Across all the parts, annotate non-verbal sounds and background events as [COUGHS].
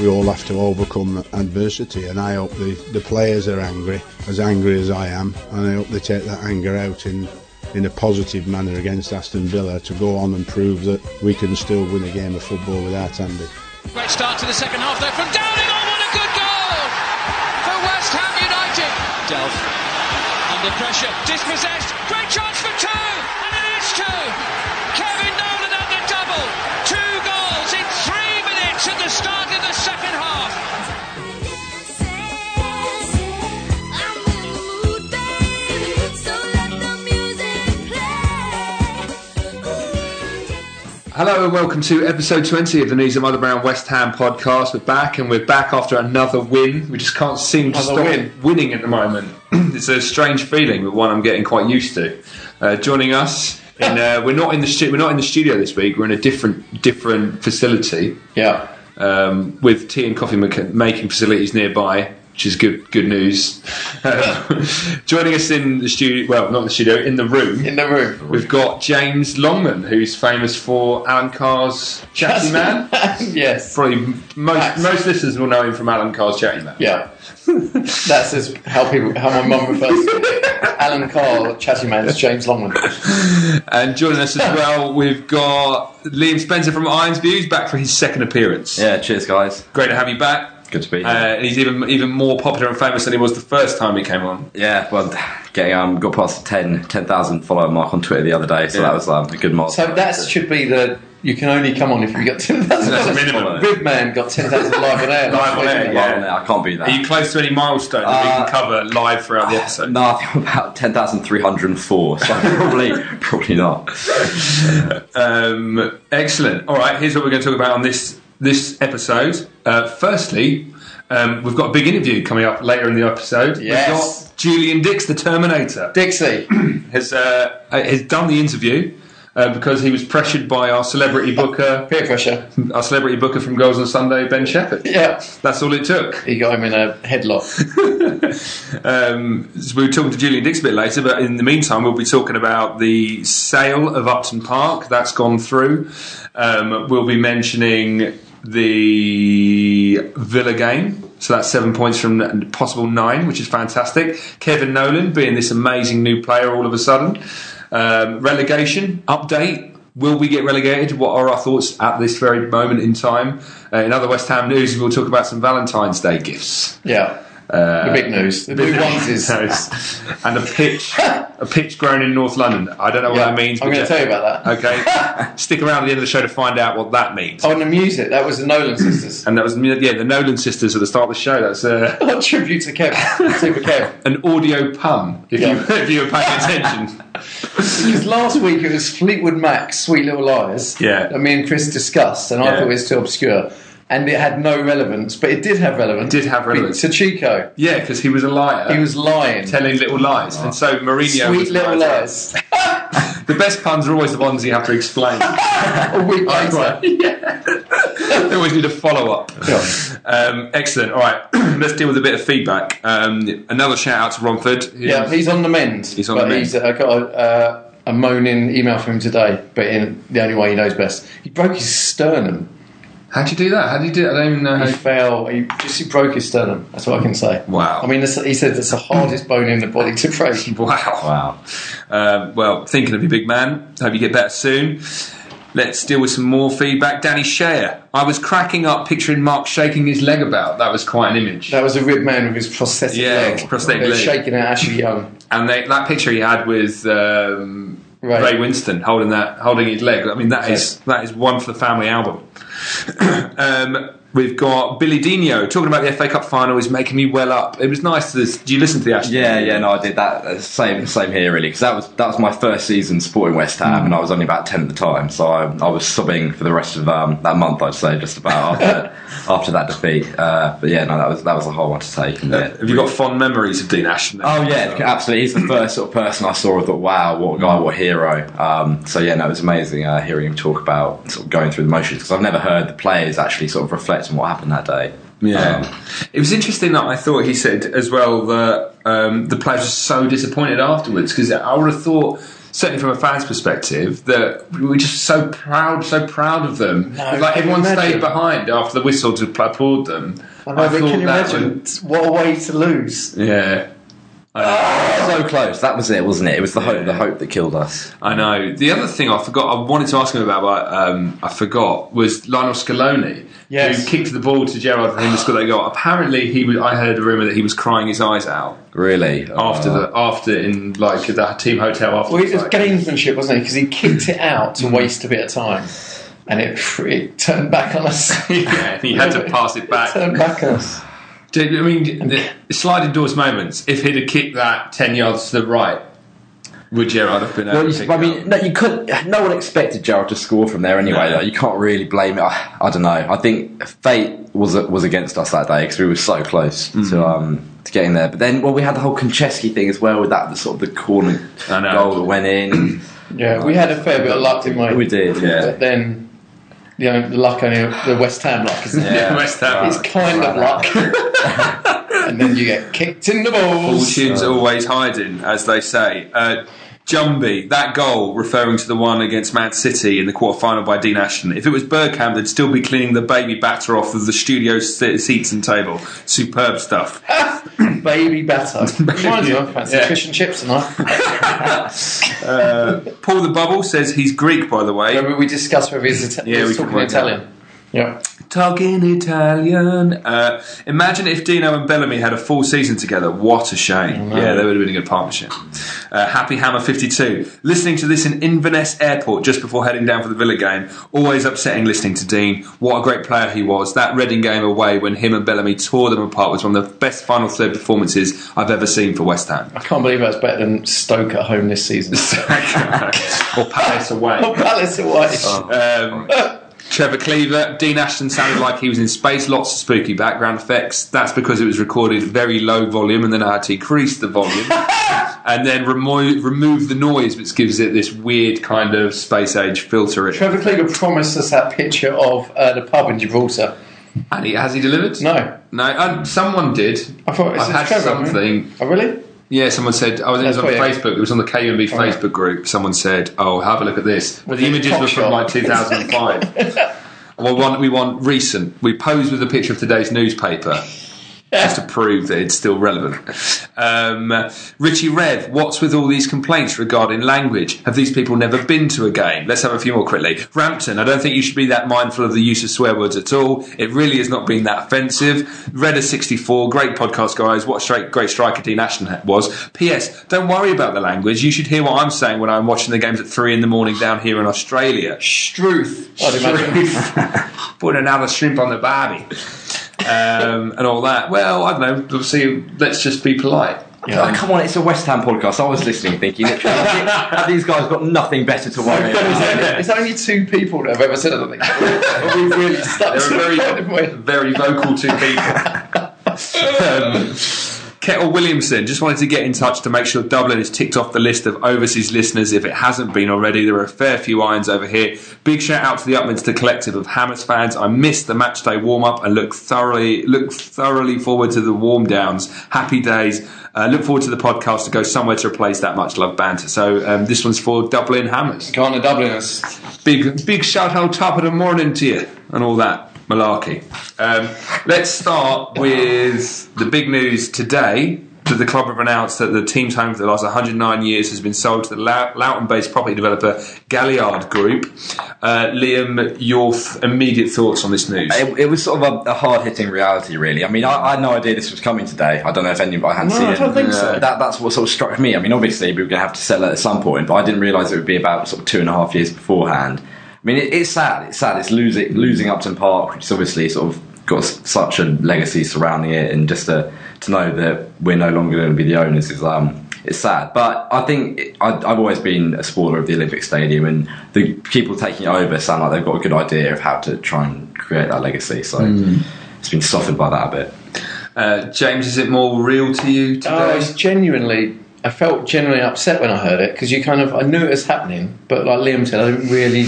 we all have to overcome adversity, and I hope the, the players are angry, as angry as I am, and I hope they take that anger out in in a positive manner against Aston Villa to go on and prove that we can still win a game of football without Andy. Great start to the second half there from Downing. Oh, what a good goal for West Ham United. Delph under pressure, dispossessed. Great chance for two, and it is two. Minutes at the start of the second half. Hello and welcome to episode 20 of the Knees Up Mother Brown West Ham podcast. We're back and we're back after another win. We just can't seem to Another stop win. winning at the moment. [CLEARS THROAT] it's a strange feeling, but one I'm getting quite used to. Uh, joining us, in, uh, we're not in the stu- we're not in the studio this week. We're in a different different facility Yeah. Um, with tea and coffee making facilities nearby, which is good good news. Um, [LAUGHS] joining us in the studio, well, not the studio, in the room. In the room. We've got James Longman, who's famous for Alan Carr's Chatty Man. [LAUGHS] yes. Probably most Max. most listeners will know him from Alan Carr's Chatty Man. Yeah. That's as, how people, how my mum refers to it. Alan Carr, Chatty Man, is James Longman. And joining us as [LAUGHS] well, we've got Liam Spencer from Irons Views back for his second appearance. Yeah, cheers, guys. Great to have you back. Good to be here. Uh, and he's even even more popular and famous than he was the first time he came on. yeah, well, getting um, got past the 10 10,000 follower mark on Twitter the other day, so Yeah. that was um, a good mark. So that should be the. You can only come on if you got [LAUGHS] 10,000 That's followers. minimum. Ribman got 10,000 [LAUGHS] live on air. Live on air, Isn't it? yeah. I can't be that. Are you close to any milestone that we Uh, can cover live throughout the episode? no, I think I'm about 10,304, so [LAUGHS] probably probably not. Um, excellent. All right, here's what we're going to talk about on this this episode. Uh, firstly, um, we've got a big interview coming up later in the episode. Yes. We've got Julian Dicks, the Terminator, Dixie. [CLEARS THROAT] has uh, has done the interview. Uh, because he was pressured by our celebrity booker, [LAUGHS] Peer pressure. our celebrity booker from Goals on Sunday, Ben Shephard. Yeah. That's all it took. He got him in a headlock. [LAUGHS] Um, so we were talking to Julian Dicks a bit later, but in the meantime, we'll be talking about the sale of Upton Park. That's gone through. Um, we'll be mentioning the Villa game. So that's seven points from possible nine, which is fantastic. Kevin Nolan being this amazing new player all of a sudden. Um, relegation update. Will we get relegated? What are our thoughts at this very moment in time? Uh, in other West Ham news, we'll talk about some Valentine's Day gifts. Yeah. Uh, the big news. The blue onesies. and a pitch, a pitch grown in North London. I don't know what Yeah, that means. I'm going to tell you about that. Okay, [LAUGHS] stick around at the end of the show to find out what that means. Oh, and the music. That was the Nolan [CLEARS THROAT] sisters. And that was yeah, the Nolan sisters at the start of the show. That's uh, [LAUGHS] A tribute to Kev. Super Kev. an audio pun. If Yeah. you [LAUGHS] if you were paying attention. Because last week it was Fleetwood Mac's Sweet Little Lies Yeah. that me and Chris discussed, and I Yeah. thought it was too obscure. And it had no relevance, but it did have relevance. Did have relevance. To Chico. Yeah, because he was a liar. He was lying. telling little lies, and so Mourinho was Sweet Little lying. Lies. [LAUGHS] The best puns are always the ones you have to explain. [LAUGHS] A week later. right. [LAUGHS] they always need a follow up. Um, excellent. All right, [CLEARS THROAT] let's deal with a bit of feedback. Um, another shout out to Romford. Yeah, he's on the mend. He's on the mend. He's, uh, I got a, uh, a moaning email from him today, but in the only way he knows best. He broke his sternum. How'd you do that? How did you do it? I don't even know. He How... fell. He just he broke his sternum. That's what I can say. Wow. I mean, this, he said it's the hardest bone in the body to break. [LAUGHS] Wow. Wow. Um, well, thinking of you, big man. Hope you get better soon. Let's deal with some more feedback. Danny Share. I was cracking up picturing Mark shaking his leg about. That was quite an image. That was a rib man with his prosthetic Yeah, leg. his prosthetic leg. shaking at Ashley Young. And they, that picture he had with um, Ray. Ray. Winstone holding that, holding his leg. I mean, that is that is one for the family album. [CLEARS THROAT] um, we've got Billy Dino talking about the FA Cup final is making me well up. It was nice to. Do you listen to the Ashley? Yeah, yeah, no, I did that. uh, Same, same here, really, because that was that was my first season supporting West Ham, and I was only about ten at the time, so I, I was sobbing for the rest of um, that month, I'd say, just about after [LAUGHS] after that defeat. Uh, but yeah, no, that was that was a hard one to take. And, yeah, Have you got fond memories of Dean Ashton? Oh yeah, absolutely. He's the first sort of person I saw. I thought, wow, what a guy, what a hero. Um, so yeah, no, it was amazing uh, hearing him talk about sort of going through the motions because I've never heard the players actually sort of reflect on what happened that day. Yeah, Um, it was interesting that I thought he said as well that um, the players were so disappointed afterwards because I would have thought certainly from a fan's perspective, that we were just so proud, so proud of them. No, like everyone stayed behind after the whistle to applaud them. I know, but thought can you that imagine was- what a way to lose? yeah. [LAUGHS] So close. That was it, wasn't it? It was the hope, the hope that killed us. I know. The other thing I forgot, I wanted to ask him about, but um, I forgot, was Lionel Scaloni, Yes. who kicked the ball to Gerrard for him to score that goal. Apparently, he was, I heard a rumor that he was crying his eyes out Really. after Uh, the after in like the team hotel after. Well, it was like- gamesmanship, wasn't it? Because he kicked it out to waste a bit of time, and it, it turned back on us. [LAUGHS] yeah, he had to [LAUGHS] pass it back. turned back on us. Did- I mean, the sliding doors moments. If he'd have kicked that ten yards to the right, would Gerrard have been able Well, to you, pick I mean, up? no, you could. No one expected Gerrard to score from there anyway. No. Though. You can't really blame it. I, I don't know. I think fate was was against us that day because we were so close Mm. to um to getting there. But then, well, we had the whole Konchesky thing as well with that the sort of the corner goal that went in. Yeah, we had a fair bit of luck, didn't we? we did. Yeah. But then, you know, the luck only the West Ham luck, isn't it? Yeah, [LAUGHS] West Ham. It's kind of luck. [LAUGHS] and then you get kicked in the balls. Fortune's always hiding, as they say. Uh, Jumby, that goal referring to the one against Man City in the quarter final by Dean Ashton. If it was Bergkamp, they'd still be cleaning the baby batter off of the studio se- seats and table. Superb stuff. [COUGHS] Baby batter. [LAUGHS] Reminds me, I fancy Yeah. fish and chips tonight. [LAUGHS] Uh, Paul the Bubble says he's Greek, by the way. Remember we discussed whether he's Ita- Yeah, he was we can talking work that Italian. Yeah. Talking Italian. Uh, imagine if Dino and Bellamy had a full season together. What a shame. Yeah, they would have been a good partnership. Uh, Happy Hammer 52. Listening to this in Inverness Airport just before heading down for the Villa game. Always upsetting listening to Dean. What a great player he was. That Reading game away when him and Bellamy tore them apart was one of the best final third performances I've ever seen for West Ham. I can't believe that's better than Stoke at home this season. [LAUGHS] or Palace away. or Palace away. Um, [LAUGHS] Trevor Cleaver, Dean Ashton sounded like he was in space, lots of spooky background effects. That's because it was recorded very low volume and then I had to increase the volume. [LAUGHS] and then remo- remove the noise, which gives it this weird kind of space age filter. Trevor Cleaver promised us that picture of uh, the pub in Gibraltar. And he, has he delivered? No. No, um, someone did. I thought it I've said had Trevor. something. Oh, really? Yeah, someone said. Oh, I was, it was on. Facebook. It was on the KUMB right. Facebook group. Someone said, "Oh, have a look at this." But the images were from like 2005. [LAUGHS] well, we want, we want recent. We pose with a picture of today's newspaper. Just to prove that it's still relevant. Um, Richie Rev, what's with all these complaints regarding language? Have these people never been to a game? Let's have a few more quickly. Rampton, I don't think you should be that mindful of the use of swear words at all. It really has not been that offensive. Redder64, great podcast, guys. What a straight, great striker Dean Ashton was. P.S. Don't worry about the language. You should hear what I'm saying when I'm watching the games at three in the morning down here in Australia. Struth. I'd. [LAUGHS] Put another shrimp on the barbie. Um, and all that. Well, I don't know. Obviously, let's just be polite. Oh, come on, it's a West Ham podcast. I was listening, thinking, [LAUGHS] have these guys got nothing better to worry about? It's only two people that have ever said anything. [LAUGHS] We've really stuck They're to very, it, very vocal two people. [LAUGHS] um, Kettle Williamson just wanted to get in touch to make sure Dublin is ticked off the list of overseas listeners if it hasn't been already. There are a fair few irons over here. Big shout out to the Upminster collective of Hammers fans. I missed the match day warm up and look thoroughly look thoroughly forward to the warm downs. Happy days. Uh, look forward to the podcast to go somewhere to replace that much love banter. So um, this one's for Dublin Hammers. Go on Dubliners. Big big shout out top of the morning to you and all that malarkey. Um, let's start with the big news today. That the club have announced that the team's home for the last 109 years has been sold to the Lou- Loughton-based property developer Galliard Group. Uh, Liam, your th- immediate thoughts on this news? It, it was sort of a, a hard hitting reality, really. I mean, I, I had no idea this was coming today. I don't know if anybody hadn't No, seen I don't think so. That, that's what sort of struck me. I mean, obviously, we were going to have to sell it at some point, but I didn't realise it would be about sort of two and a half years beforehand. I mean, it, it's sad. It's sad. It's losing losing Upton Park, which is obviously sort of got such a legacy surrounding it, and just to to know that we're no longer going to be the owners is um it's sad. But I think it, I, I've always been a supporter of the Olympic Stadium, and the people taking it over sound like they've got a good idea of how to try and create that legacy. So it's been softened by that a bit. Uh, James, is it more real to you today? Oh, it's genuinely. I felt genuinely upset when I heard it because you kind of I knew it was happening, but like Liam said, I didn't really.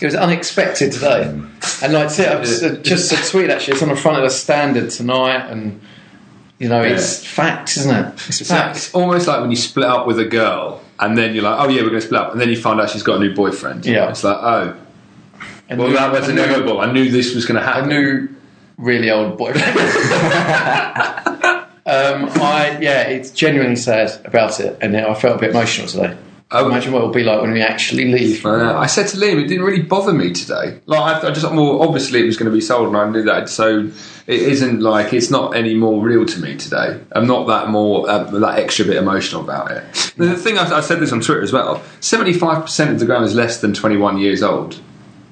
It was unexpected today, mm. and like I said, I've just, uh, just a tweet actually. It's on the front of the Standard tonight, and you know it's fact, isn't it? It's It's, like- fact. it's almost like when you split up with a girl and then you're like, oh yeah, we're going to split up, and then you find out she's got a new boyfriend. Yeah. it's like, oh, And well, knew- that was I knew- inevitable. I knew this was going to happen. a new, really old boyfriend. [LAUGHS] um, I yeah, it's genuinely sad about it, and I felt a bit emotional today. Oh. Imagine what it'll be like when we actually leave. Uh, I said to Liam, it didn't really bother me today. Like I, I just, well, obviously it was going to be sold, and I knew that. So it isn't like it's not any more real to me today. I'm not that more uh, that extra bit emotional about it. The thing I, I said this on Twitter as well. Seventy-five percent of the ground is less than twenty-one years old.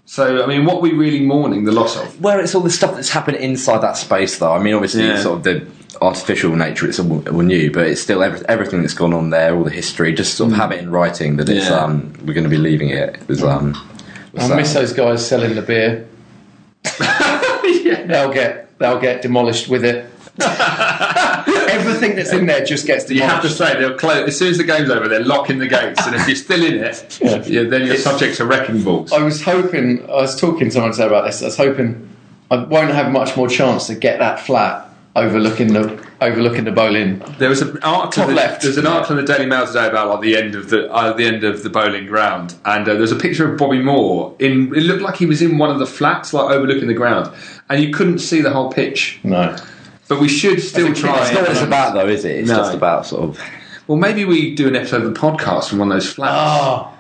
So I mean, what are we really mourning the loss of? Where it's all the stuff that's happened inside that space, though. I mean, obviously, Yeah. sort of the artificial nature, it's all, all new, but it's still every, everything that's gone on there, all the history, just sort of have it in writing that it's Yeah. um, we're going to be leaving it. It was um, was I sad. miss those guys selling the beer. [LAUGHS] They'll get they'll get demolished with it. [LAUGHS] Everything that's in there just gets You have to say they'll close as soon as the game's over. They're locking the gates, and if you're still in it, [LAUGHS] Yeah. yeah, then you're subject to wrecking balls. I was hoping I was talking to someone today about this. I was hoping I won't have much more chance to get that flat overlooking the overlooking the Boleyn. There was an article. Top that- left. There's an article in the Daily Mail today about like the end of the uh, the end of the Boleyn ground, and uh, there's a picture of Bobby Moore. In it looked like he was in one of the flats, like overlooking the ground, and you couldn't see the whole pitch. No. But we should still kid, try. It's not what it's about, though, is it? It's No. just about sort of. Well, maybe we do an episode of the podcast from one of those flats. Oh,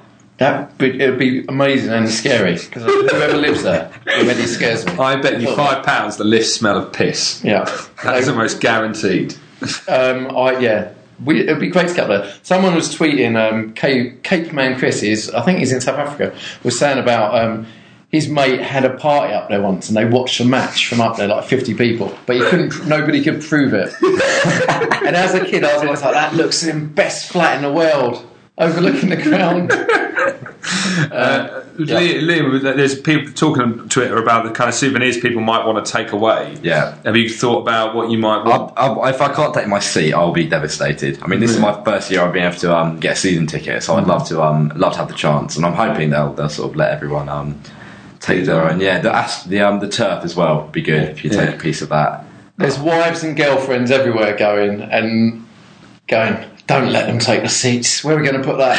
that would be amazing and scary because whoever lives there already scares me. I bet you five pounds the lifts smell of piss. Yeah, That's almost guaranteed. Um, I yeah. We, it'd be great to get there. Someone was tweeting. Um, Cape, Cape Man Chris is, I think he's in South Africa, was saying about um, his mate had a party up there once, and they watched a match from up there, like fifty people, but you couldn't. Nobody could prove it. [LAUGHS] and as a kid, I was always like, "That looks the best flat in the world, overlooking the ground." [LAUGHS] Uh, Liam, Liam, there's people talking on Twitter about the kind of souvenirs people might want to take away. Yeah. Have you thought about what you might want? I, I, if I can't take my seat, I'll be devastated. I mean, this is my first year I've been able to um, get a season ticket, so I'd love to um, love to have the chance, and I'm hoping they'll they'll sort of let everyone um, take their own. Yeah, the the um, the turf as well would be good if you take Yeah. a piece of that. There's wives and girlfriends everywhere going and going. Don't let them take the seats. Where are we going to put that?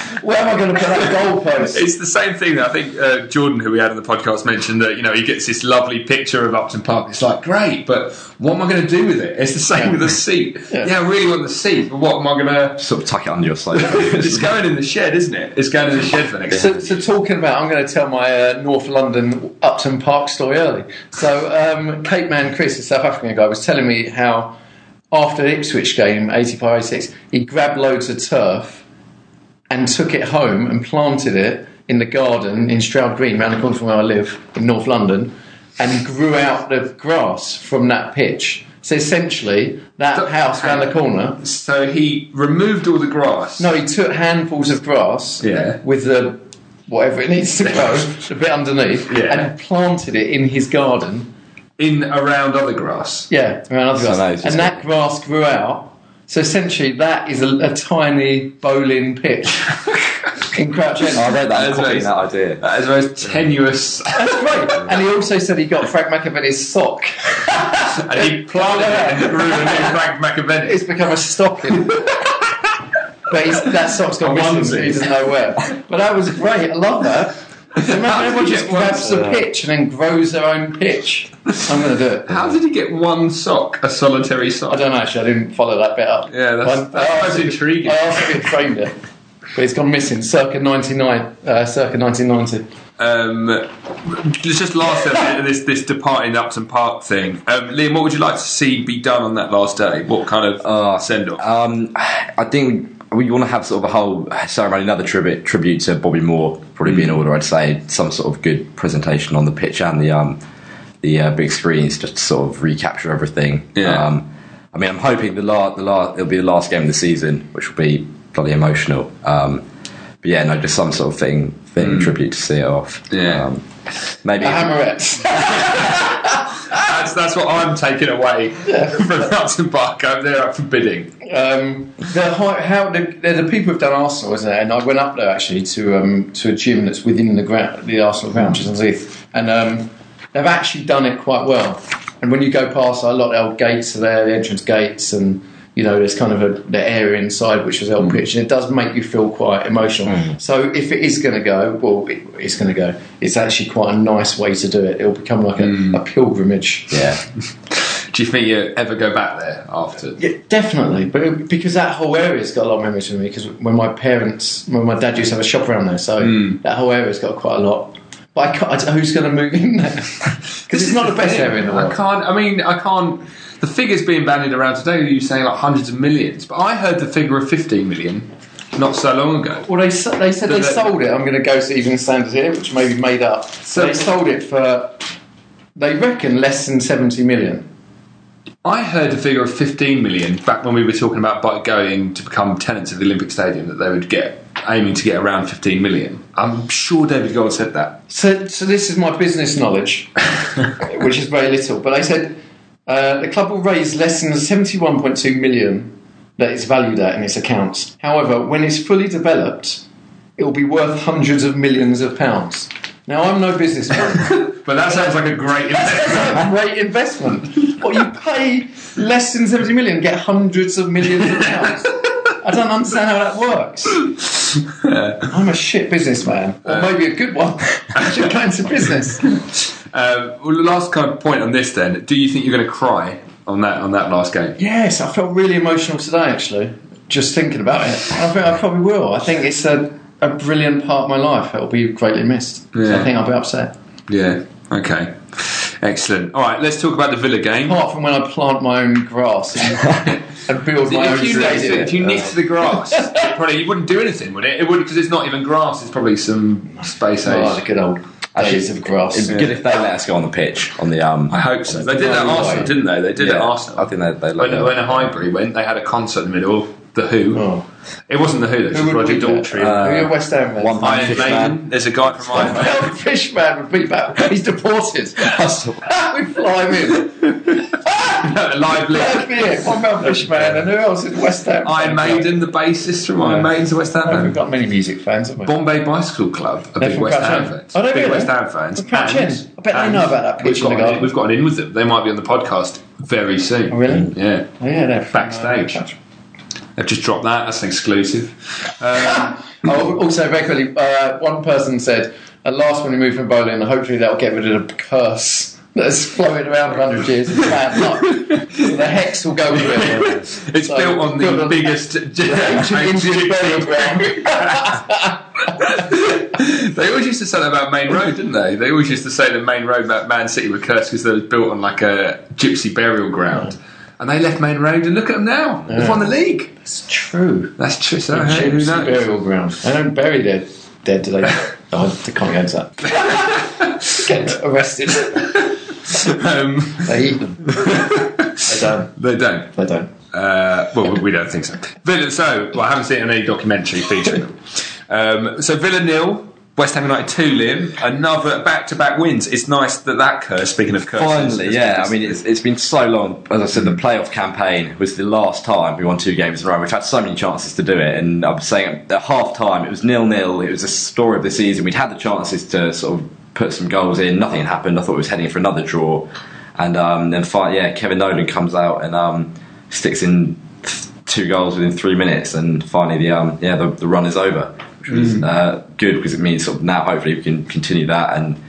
[LAUGHS] Where am I going to put that goalpost? It's the same thing that I think uh, Jordan, who we had on the podcast, mentioned that you know he gets this lovely picture of Upton Park. It's like great, but what am I going to do with it? It's the same with the seat. Yeah. Yeah. I really want the seat, but what am I going to? Sort of tuck it under your sofa. [LAUGHS] It's going in the shed, isn't it? It's going in the shed for next. So, so talking about, I'm going to tell my uh, North London Upton Park story early. So um, Cape Man Chris, a South African guy, was telling me how after the Ipswich game, 85-86, he grabbed loads of turf and took it home and planted it in the garden in Stroud Green, round the corner from where I live in North London, and grew out the grass from that pitch. So essentially, that house round the corner. So he removed all the grass. No, he took handfuls of grass Yeah. with the whatever it needs to grow, [LAUGHS] the bit underneath, Yeah. and planted it in his garden. In around other grass. Yeah, around other grass. now it's and that grass grew out. So essentially, that is a, a tiny Boleyn pitch in Crouch End. I read that. That's I'm copying that idea. That is the most tenuous. That's great. And he also said he got Frank McAvenny's sock. [LAUGHS] and he planted it and grew a new Frank McAvenny. It's become a stocking. [LAUGHS] But he's, that sock's gone A missing. He doesn't know where. But that was great. I love that. So imagine everyone just get one- grabs a pitch and then grows their own pitch. I'm going to do it. How did he get one sock, a solitary sock? I don't know, actually. I didn't follow that bit up. Yeah, that's- I- that's I most asked if- intriguing. I asked if it framed it. But it's gone missing. Circa 99, uh, circa 1990. Um, let's just last uh, this this departing Upton Park thing. Um, Liam, what would you like to see be done on that last day? What kind of Uh, send off? Um, I think we want to have sort of a whole ceremony, another tribute tribute to Bobby Moore, probably be in order. I'd say some sort of good presentation on the pitch and the um, the uh, big screens, just to sort of recapture everything. Yeah. Um, I mean, I'm hoping the la- the la- it'll be the last game of the season, which will be bloody emotional. Um, but yeah, no, just some sort of thing, thing tribute to see it off. Yeah. Um, maybe The Hammerettes. [LAUGHS] that's, that's what I'm taking away from Upton Park. I'm there up for bidding. Um, how the, they're the people who've done Arsenal, isn't it? And I went up there actually to um, to a gym that's within the ground, the Arsenal ground, Chisholm's Heath, and um, they've actually done it quite well. And when you go past a lot of old gates are there, the entrance gates, and you know, there's kind of a, the air inside which was Mm. old pitch, and it does make you feel quite emotional. So if it is going to go, well, it, it's going to go. It's actually quite a nice way to do it. It'll become like a, Mm. a pilgrimage. Yeah. [LAUGHS] Do you think you ever go back there after? Yeah, definitely, but it- because that whole area's got a lot of memories for me. Because when my parents, when my dad used to have a shop around there, so Hmm. that whole area's got quite a lot. But I can't, I who's going to move in there [LAUGHS] because it's not the best area in the world. I can't. I mean, I can't. The figures being bandied around today, are you saying like hundreds of millions, but I heard the figure of 15 million not so long ago. Well, they they said they The- the- sold it. I'm going to go to even standards here, which may be made up. So- So they sold it for they reckon less than seventy million. I heard the figure of 15 million back when we were talking about going to become tenants of the Olympic Stadium that they would get aiming to get around 15 million. I'm sure David Gold said that. So, so this is my business knowledge, [LAUGHS] which is very little. But they said uh, the club will raise less than seventy-one point two million that it's valued at in its accounts. However, when it's fully developed, it will be worth hundreds of millions of pounds. Now, I'm no businessman. [LAUGHS] But that sounds like a great investment. Great investment. What you pay less than seventy million, get hundreds of millions of pounds. [LAUGHS] I don't understand how that works. [LAUGHS] I'm a shit businessman, or maybe a good one. [LAUGHS] I should go into business. Um, [LAUGHS] well, the last kind of point on this then, do you think you're going to cry on that on that last game? Yes, I felt really emotional today. Actually, just thinking about it, I think I probably will. I think it's a, a brilliant part of my life. It'll be greatly missed. So Yeah. I think I'll be upset. Yeah. Okay. Excellent. All right, let's talk about the Villa game. Apart from when I plant my own grass and, [LAUGHS] and build my own If you, nicked, stadium. if you nicked the grass, [LAUGHS] probably you wouldn't do anything, would it? It would because it's not even grass. It's probably some space age. Oh, the good old days of grass. It'd be good if they let us go on the pitch on the. Um, I hope so. They did that at No Arsenal, didn't they? They did yeah, at Arsenal. I think they they let when, us. when Highbury went, they had a concert in the middle. The Who. Oh. It wasn't the Who. It was Who would Roger beat that? Daltrey. Uh, Who are West Ham one man Iron fish Maiden. man. There's a guy from Iron Maiden. Well, [LAUGHS] Fishman would beat that. He's deported. [LAUGHS] we fly him in. [LAUGHS] Live That'd be it. One man Fishman, and who else is West Ham? Iron fan? Maiden, the bassist from Iron Yeah. Maiden's a West Ham No, fan. we've got many music fans, haven't we? Bombay Bicycle Club are They're big from West Crouch Ham End. fans. Oh, they're big really? West Ham fans. From Crouch And- End. I bet they and know about that pitch We've in got, the an, garden. we've got an in with them. They might be on the podcast very soon. Oh, really? Yeah. Oh, yeah, they're from, Backstage. Uh, Crouch- They've just dropped that. That's an exclusive. Um, oh, also, very quickly, uh, one person said, at last when we move from Boleyn, hopefully that'll get rid of the curse that's floated around for 100 years. It's bad luck. So the hex will go with it. [LAUGHS] it's So, built on the on biggest [LAUGHS] [LAUGHS] Indian burial ground. They always used to say that about Maine Road, didn't they? They always used to say that Maine Road, that Man City were cursed because they was built on like a gypsy burial ground. And they left Maine Road, and look at them now. They've won the league. That's true. That's true. So hey, who knows? burial ground. They don't bury their dead, do they? [LAUGHS] oh, they can't go into that. [LAUGHS] Get arrested. Um, They eat them. They don't. they don't. They don't. Uh, well, we don't think so. Villa. So, well, I haven't seen any documentary featuring them. Um, so Villa nil, West Ham United two. Liam, another back-to-back wins. It's nice that that curse. Speaking of curses, Finally, yeah. I mean, it's, it's been so long. As I said, the playoff campaign was the last time we won two games in a row. We've had so many chances to do it, and I'm saying at half time it was nil nil. It was a story of the season. We'd had the chances to sort of put some goals in. Nothing had happened. I thought we was heading for another draw, and um, then finally, yeah, Kevin Nolan comes out and um, sticks in two goals within three minutes, and finally the um, yeah the, the run is over, which was uh, good because it means sort of now hopefully we can continue that and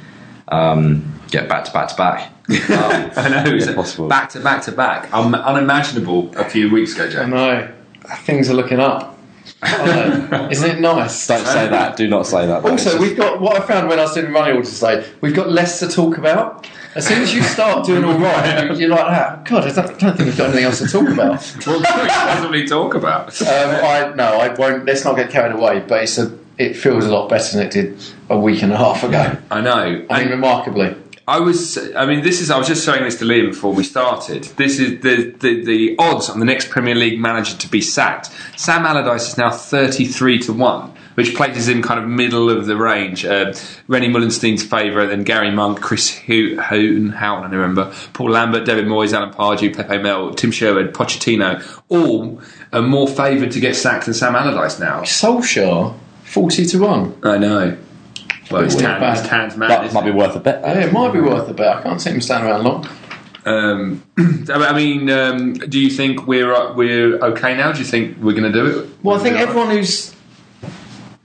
um, get back to back to back. [LAUGHS] Um, I know. It was possible. back to back to back. Um, unimaginable a few weeks ago, I Jack. know. Things are looking up. aren't? [LAUGHS] Isn't it nice? Don't say that. Do not say that. Also, we've got what I found when I was doing running order today. We've got less to talk about. As soon as you start doing all right, you- you're like that. God, I don't, I don't think we've got anything else to talk about. [LAUGHS] What can we talk about? Um, I no, I won't. Let's not get carried away. But it's a, it feels a lot better than it did a week and a half ago. I know. I mean, remarkably. I was. I mean, this is. I was just showing this to Liam before we started. This is the the, the odds on the next Premier League manager to be sacked. Sam Allardyce is now thirty three to one, which places him kind of middle of the range. Uh, René Meulensteen's favourite, then Gary Monk, Chris Houghton, Houghton, Houghton, I remember, Paul Lambert, David Moyes, Alan Pardew, Pepe Mel, Tim Sherwood, Pochettino, all are more favoured to get sacked than Sam Allardyce now. Solskjaer, forty to one. I know. Well, his Really tan, bad. his tan's mad. that isn't might be worth a bet. Yeah, it might be worth a bet. I can't see him standing around long. Um, [CLEARS THROAT] I mean, um, do you think we're uh, we're okay now? Do you think we're going to do it? Well, I think We're all right? everyone who's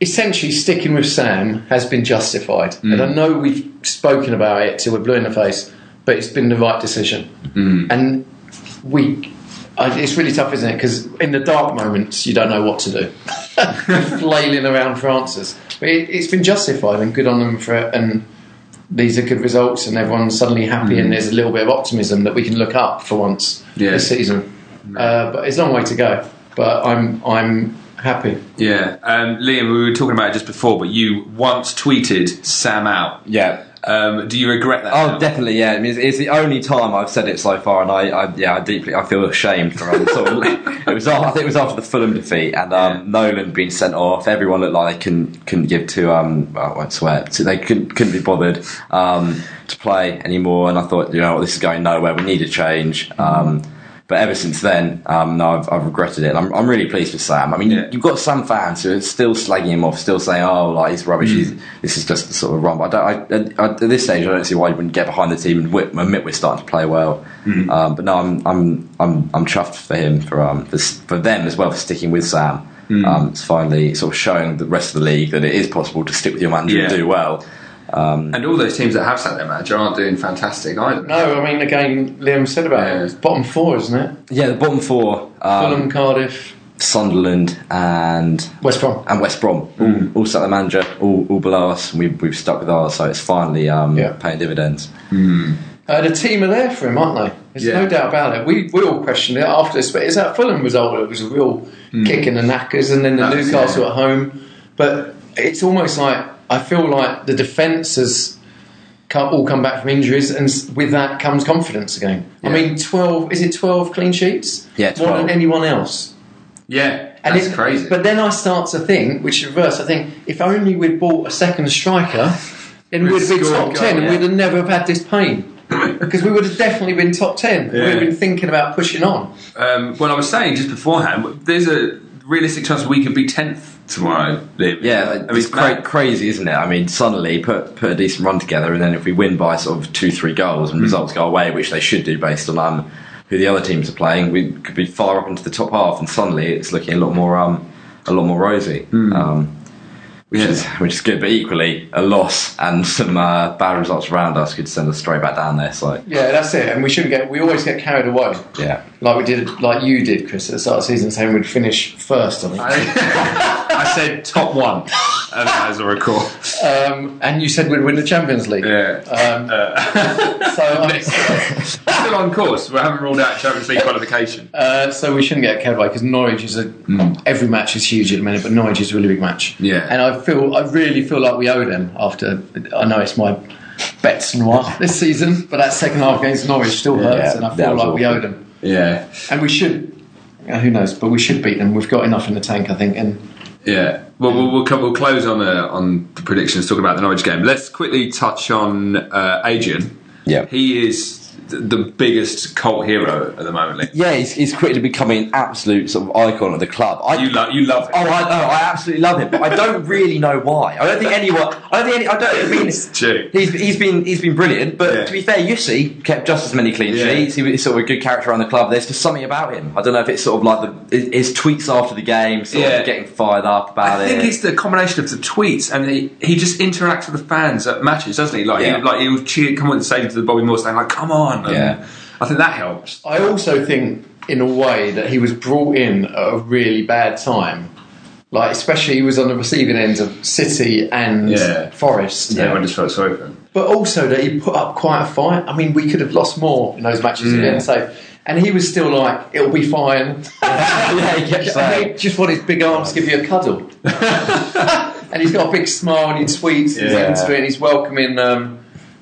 essentially sticking with Sam has been justified. Mm. And I know we've spoken about it till we're blue in the face, but it's been the right decision. Mm. And we. I, it's really tough, isn't it? Because in the dark moments, you don't know what to do. [LAUGHS] Flailing around for answers. But it, it's been justified and good on them for it. And these are good results, and everyone's suddenly happy, and mm. there's a little bit of optimism that we can look up for once Yeah. this season. Uh, but it's a long way to go. But I'm I'm happy. Yeah, um, Liam, we were talking about it just before, but you once tweeted Sam out. Yeah. Um, do you regret that? Oh, now? definitely, yeah. I mean, it's, it's the only time I've said it so far, and I, I yeah, I deeply, I feel ashamed for um, sort of, it was. I think it was after the Fulham defeat, and um, Nolan being sent off. Everyone looked like they couldn't couldn't give to um, well, I won't swear, to, they couldn't couldn't be bothered um, to play anymore. And I thought, you know, this is going nowhere. We need a change. Um, but ever since then, um, no, I've, I've regretted it. I'm, I'm really pleased with Sam. I mean, Yeah. you've got some fans who are still slagging him off, still saying, "Oh, like he's rubbish. He's, this is just sort of run." But I don't, I, I, at this stage, I don't see why you wouldn't get behind the team and wi- admit we're starting to play well. Um, but no, I'm, I'm, I'm, I'm chuffed for him for um, for, for them as well for sticking with Sam. Um, it's finally sort of showing the rest of the league that it is possible to stick with your manager and do well. And all those teams that have sat their manager aren't doing fantastic either. No, I mean, again, Liam said about Yeah. it. It's bottom four, isn't it? Yeah, the bottom four: um, Fulham, Cardiff, Sunderland and West Brom. and West Brom all, all set the manager, all, all below us. and We've, we've stuck with ours, so it's finally um, Yeah. paying dividends. Uh, the team are there for him, aren't they? There's Yeah. no doubt about it. We, we all questioned it after this, but it's that Fulham result. It was a real kick in the knackers, and then the That was- Newcastle yeah. at home. But it's almost like I feel like the defence has come, all come back from injuries, and with that comes confidence again. I mean, twelve is it twelve clean sheets? Yeah, more than anyone else. Yeah, And that's it- crazy. But then I start to think, which is reverse. I think if only we'd bought a second striker, then We'd we'd have been scored top goal, ten, and we'd have never have had this pain. [LAUGHS] because we would have definitely been top ten. We'd have been thinking about pushing on. um, well, I was saying just beforehand, there's a realistic chance we could be tenth tomorrow. Liam. Yeah, I mean, it's cra- crazy, isn't it? I mean, suddenly put put a decent run together, and then if we win by sort of two, three goals, and results go away, which they should do based on um, who the other teams are playing, we could be far up into the top half, and suddenly it's looking a lot more um, a lot more rosy. Um, which Yeah. is [LAUGHS] which is good, but equally a loss and some uh, bad results around us could send us straight back down there. So Yeah, that's it. And we shouldn't get. We always get carried away, yeah, like we did, like you did, Chris, at the start of the season, saying we'd finish first. I think. [LAUGHS] I said top one, um, as I recall. Um, and you said we'd win the Champions League. Yeah. Um, [LAUGHS] so, I'm- Still on course. We haven't ruled out Champions League qualification. uh, so we shouldn't get carried away because Norwich is a. Every match is huge at the minute, but Norwich is a really big match. Yeah. And I feel, I really feel like we owe them after. I know it's my bets noir this season, but that second half against Norwich still hurts, Yeah, and I feel like we owe them. Yeah, And we should. uh, who knows? But we should beat them. We've got enough in the tank, I think. And yeah. Well, we'll we'll, we'll close on uh, on the predictions. Talk about the Norwich game. Let's quickly touch on uh, Adrian. yeah. He is the biggest cult hero at the moment. Lee. Yeah, he's, he's quickly becoming an absolute sort of icon of the club. I, You love you love him. Oh, I know. I absolutely love him, but I don't really know why. I don't think anyone. I don't think any. I don't. I mean, true. he's he's been he's been brilliant. But Yeah. to be fair, Jussi kept just as many clean Yeah. sheets. He was sort of a good character around the club. There's just something about him. I don't know if it's sort of like the his tweets after the game, sort Yeah. of getting fired up about it. I think it. it's the combination of the tweets and he, he just interacts with the fans at matches, doesn't he? Like, Yeah. he, like he'll cheer, come on and say to the Bobby Moore stand, like, "Come on!" And Yeah. I think that helps. I also think, in a way, that he was brought in at a really bad time. Like, especially he was on the receiving ends of City and Yeah. Forest. Yeah, everyone just felt sorry for him. But also that he put up quite a fight. I mean, we could have lost more in those matches Mm. again. So, and he was still like, "It'll be fine." [LAUGHS] yeah, he kept saying. mean, just want his big arms to give you a cuddle. [LAUGHS] and he's got a big smile and he tweets and he's Yeah. into it and he's welcoming um,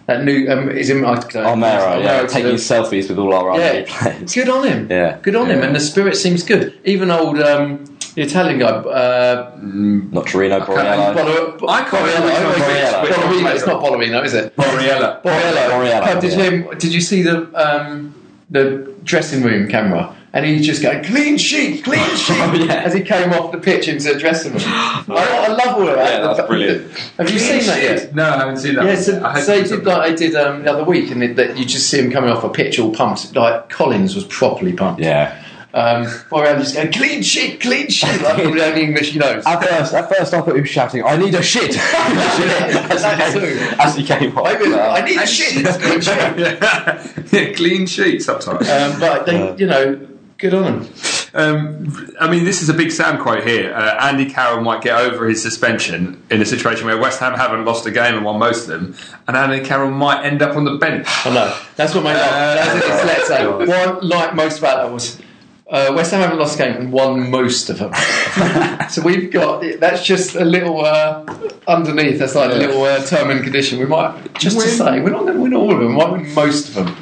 that new. Um, is him? I don't. Armero, yeah, to taking the- selfies with all our other yeah, players. good on him. Yeah. good on him, and the spirit seems good. Even old um, the Italian guy, uh, Not Torino, Borriello. Bolo, I can't remember which one Borriello. which- which one Borriello. played It's not Bolorino, is it? Borriella. Borriello. Borriello, Uh, did yeah. you did you see the um, the dressing room camera And he's just going clean sheet, clean [LAUGHS] sheet, yeah. as he came off the pitch into the dressing room. [GASPS] I, I love all of that. Yeah, that's brilliant. Have you seen that yet? No, I haven't seen that. Yeah, one. so, I so they did up like they did um, the other week, and that you just see him coming off a pitch all pumped. Like Collins was properly pumped. Yeah. Um, while around just going clean sheet, clean sheet, like from the only English he knows. [LAUGHS] At first, at first, I thought he was shouting, "I need a shit!" [LAUGHS] as, That he too. came, as he came off. I, mean, Uh, I need a shit. Clean sheet. yeah. yeah, clean sheet sometimes. Um, but they, you know, good on them. Um, I mean, this is a big Sam quote here. Uh, Andy Carroll might get over his suspension in a situation where West Ham haven't lost a game and won most of them, and Andy Carroll might end up on the bench. I know. That's what my [LAUGHS] that's what it's let's say. [LAUGHS] What I like most about that was uh, West Ham haven't lost a game and won most of them. [LAUGHS] so we've got that's just a little uh, underneath. That's like a little uh, term and condition. We might just to say we're not going to win all of them. We might win most of them.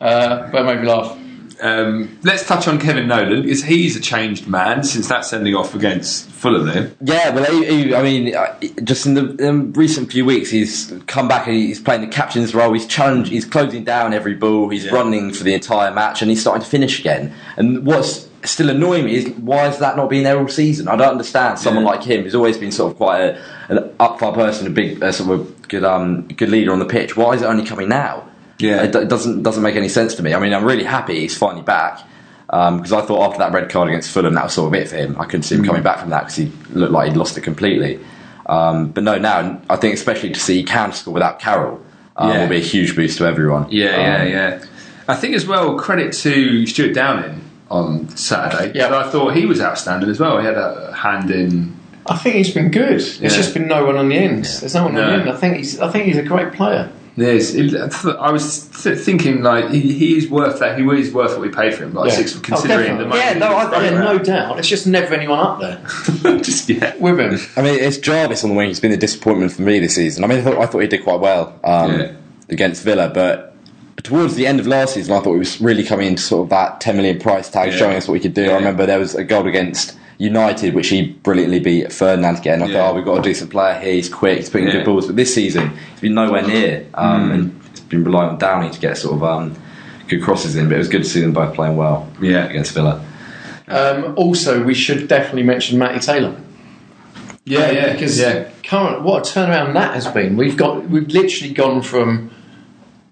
Uh, but maybe laugh. Um, let's touch on Kevin Nolan because he's a changed man since that sending off against Fulham. Then Yeah, well, he, he, I mean, uh, just in the in recent few weeks, he's come back and he's playing the captain's role. He's challenged, he's closing down every ball, he's Yeah. running for the entire match, and he's starting to finish again. And what's still annoying me is why has that not been there all season? I don't understand. Someone Yeah. like him, who's always been sort of quite a, an up far person, a big uh, sort of good um, good leader on the pitch. Why is it only coming now? Yeah. it, it doesn't doesn't make any sense to me. I mean, I'm really happy he's finally back. Because I thought after that red card against Fulham, that was sort of it for him. I couldn't see him Mm. coming back from that because he looked like he'd lost it completely. Um, but no, now I think especially to see he can score without Carroll um, Yeah. will be a huge boost to everyone. Yeah, yeah, Um, yeah. I think as well, credit to Stuart Downing on Saturday. Yeah. And I thought he was outstanding as well. He had a hand in. I think he's been good. There's Yeah. just been no one on the ends. There's no one on No. the end. I think he's. I think he's a great player. There's, I was th- thinking like he, he is worth that. He is worth what we paid for him. Like Yeah. six, Oh, considering the money. Yeah, no, I, yeah, thrown no doubt. It's just never anyone up there [LAUGHS] Just yeah. with him. I mean, it's Jarvis on the wing. He's been a disappointment for me this season. I mean, I thought, I thought he did quite well um, Yeah. against Villa, but towards the end of last season, I thought he was really coming into sort of that 10 million price tag, Yeah. showing us what he could do. Yeah. I remember there was a goal against United, which he brilliantly beat Ferdinand again. I Yeah. thought, oh, we've got a decent player here. He's quick, he's putting Yeah. good balls. But this season, he's been nowhere near, um, and it's been relying on Downey to get sort of um, good crosses in. But it was good to see them both playing well Yeah. against Villa. Um, also, we should definitely mention Matty Taylor. Yeah, yeah, because yeah. current what a turnaround that has been. We've got we've literally gone from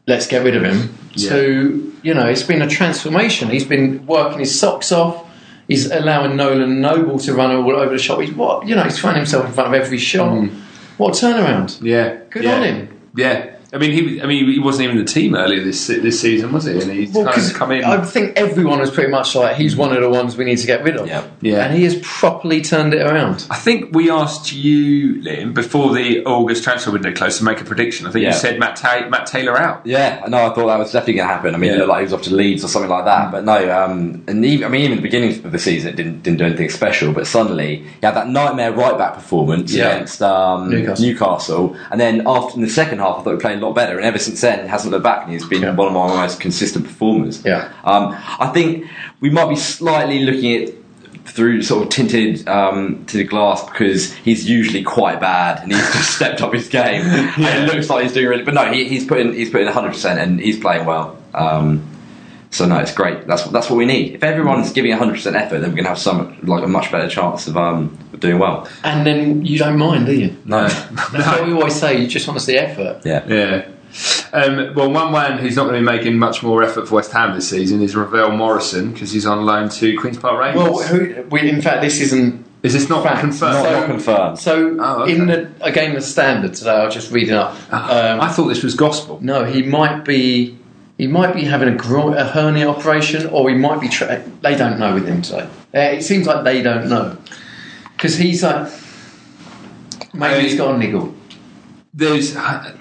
let's get rid of him to you know it's been a transformation. He's been working his socks off. He's allowing Nolan Noble to run all over the shop. He's what you know he's throwing himself in front of every shot. Mm. What a turnaround! Yeah, Good yeah. on him. Yeah, I mean, he. I mean, he wasn't even in the team earlier this this season, was he? And he's Well, kind 'cause of come in. I think everyone was pretty much like he's one of the ones we need to get rid of. Yeah. Yeah. and he has properly turned it around. I think we asked you, Liam, before the August transfer window closed, to make a prediction. I think Yeah. you said Matt, Ta- Matt Taylor out. Yeah, no, I thought that was definitely going to happen. I mean, Yeah. it looked like he was off to Leeds or something like that. But no, um, and even, I mean, even the beginning of the season, it didn't didn't do anything special. But suddenly, he had that nightmare right back performance Yeah. against um, Newcastle. Newcastle. and then after in the second half, I thought he played better. And ever since then, he hasn't looked back, and he's been Yeah. one of my most consistent performers. Yeah. um, I think we might be slightly looking at. Through sort of tinted um, to the glass because he's usually quite bad and he's just [LAUGHS] stepped up his game [LAUGHS] and it looks like he's doing really. But no, he, he's putting he's putting 100 percent and he's playing well. Um, so no, it's great. That's that's what we need. If everyone's giving 100 percent effort, then we're gonna have some like a much better chance of um of doing well. And then you don't mind, do you? No, That's what we always say. You just want to see effort. yeah, Yeah. Um, well, one man who's not going to be making much more effort for West Ham this season is Ravel Morrison because he's on loan to Queens Park Rangers. Well, who, we, in fact, this isn't is this not fact. confirmed? not, So- not confirmed. So Oh, okay. in the again the standard today, I was just reading up. Um, I thought this was gospel. no, he might be he might be having a, gro- a hernia operation, or he might be. Tra- they don't know with him today. Uh, it seems like they don't know because he's like maybe I- he's got a niggle. There's,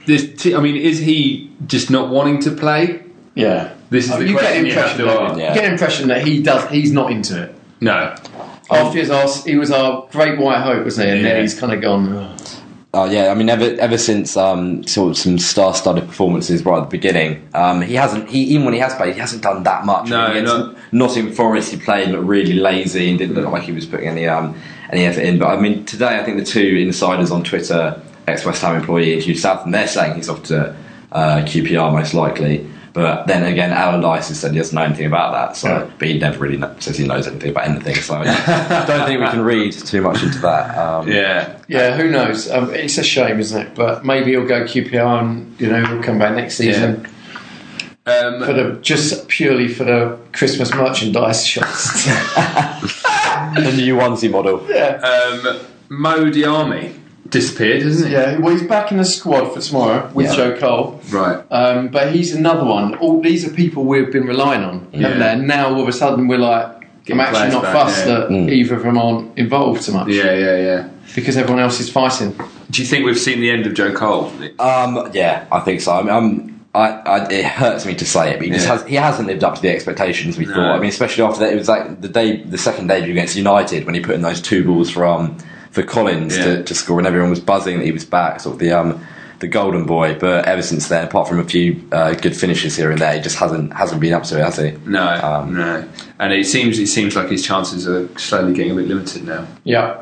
there's. T- I mean, is he just not wanting to play? Yeah, This is Oh, the you get question the you have impression. to that-. Yeah. You get impression that he does. He's not into it. No. After his ass, he was our great white hope, wasn't he? And Yeah. then he's kind of gone. "Oh." Oh yeah, I mean, ever ever since um, sort of some star-studded performances right at the beginning, um, he hasn't. He even when he has played, he hasn't done that much. No, Against no. Nottingham Forest, he played looked really lazy and didn't look like he was putting any um, any effort in. But I mean, today I think the two insiders on Twitter, ex West Ham employee and Hugh Southam, they're saying he's off to uh, QPR most likely. But then again, Alan Dyson said he doesn't know anything about that, so but he never really kn- says he knows anything about anything. So [LAUGHS] I don't think we can read too much into that. Um, Yeah. Yeah, who knows? Um, it's a shame, isn't it? But maybe he'll go QPR and you know he'll come back next season Um, for the just purely for the Christmas merchandise shots. [LAUGHS] the new onesie model. yeah, um, Mo Diamé disappeared, hasn't he? yeah. Well, he's back in the squad for tomorrow with Yeah. Joe Cole. Right. Um, but he's another one. All these are people we've been relying on, Yeah. haven't they? And now all of a sudden we're like, Getting I'm actually not back, fussed yeah. that Mm. either of them aren't involved so much Yeah, yeah, yeah. because everyone else is fighting. Do you think we've seen the end of Joe Cole? Um, yeah, I think so. I mean, I'm, I, I, it hurts me to say it, but he just has, he hasn't lived up to the expectations we No. thought. I mean, especially after that, it was like the day, the second debut against United when he put in those two balls from for Collins Yeah. to, to score, and everyone was buzzing that he was back, sort of the um, the golden boy. But ever since then, apart from a few uh, good finishes here and there, he just hasn't hasn't been up to it, has he? No, Um, no. And it seems it seems like his chances are slowly getting a bit limited now. Yeah,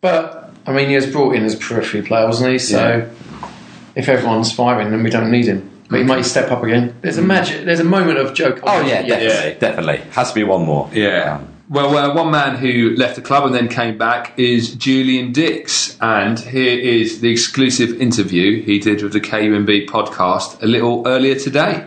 but I mean, he was brought in as a periphery player, wasn't he? So Yeah. if everyone's firing, then we don't need him. But he might step up again. There's a magic. There's a moment of joke. Oh yeah, definitely, definitely. Has to be one more. Yeah. Um, Well, uh, one man who left the club and then came back is Julian Dicks, and here is the exclusive interview he did with the KUMB podcast a little earlier today.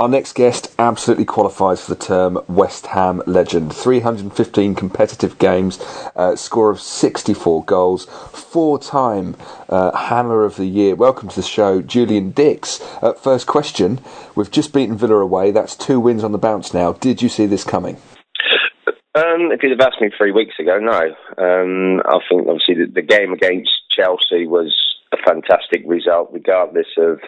Our next guest absolutely qualifies for the term West Ham legend. 315 competitive games, uh, score of 64 goals, four time uh, Hammer of the Year. Welcome to the show, Julian Dicks. Uh, first question We've just beaten Villa away, that's two wins on the bounce now. Did you see this coming? Um, if you'd have asked me three weeks ago, no. Um, I think obviously the, the game against Chelsea was a fantastic result, regardless of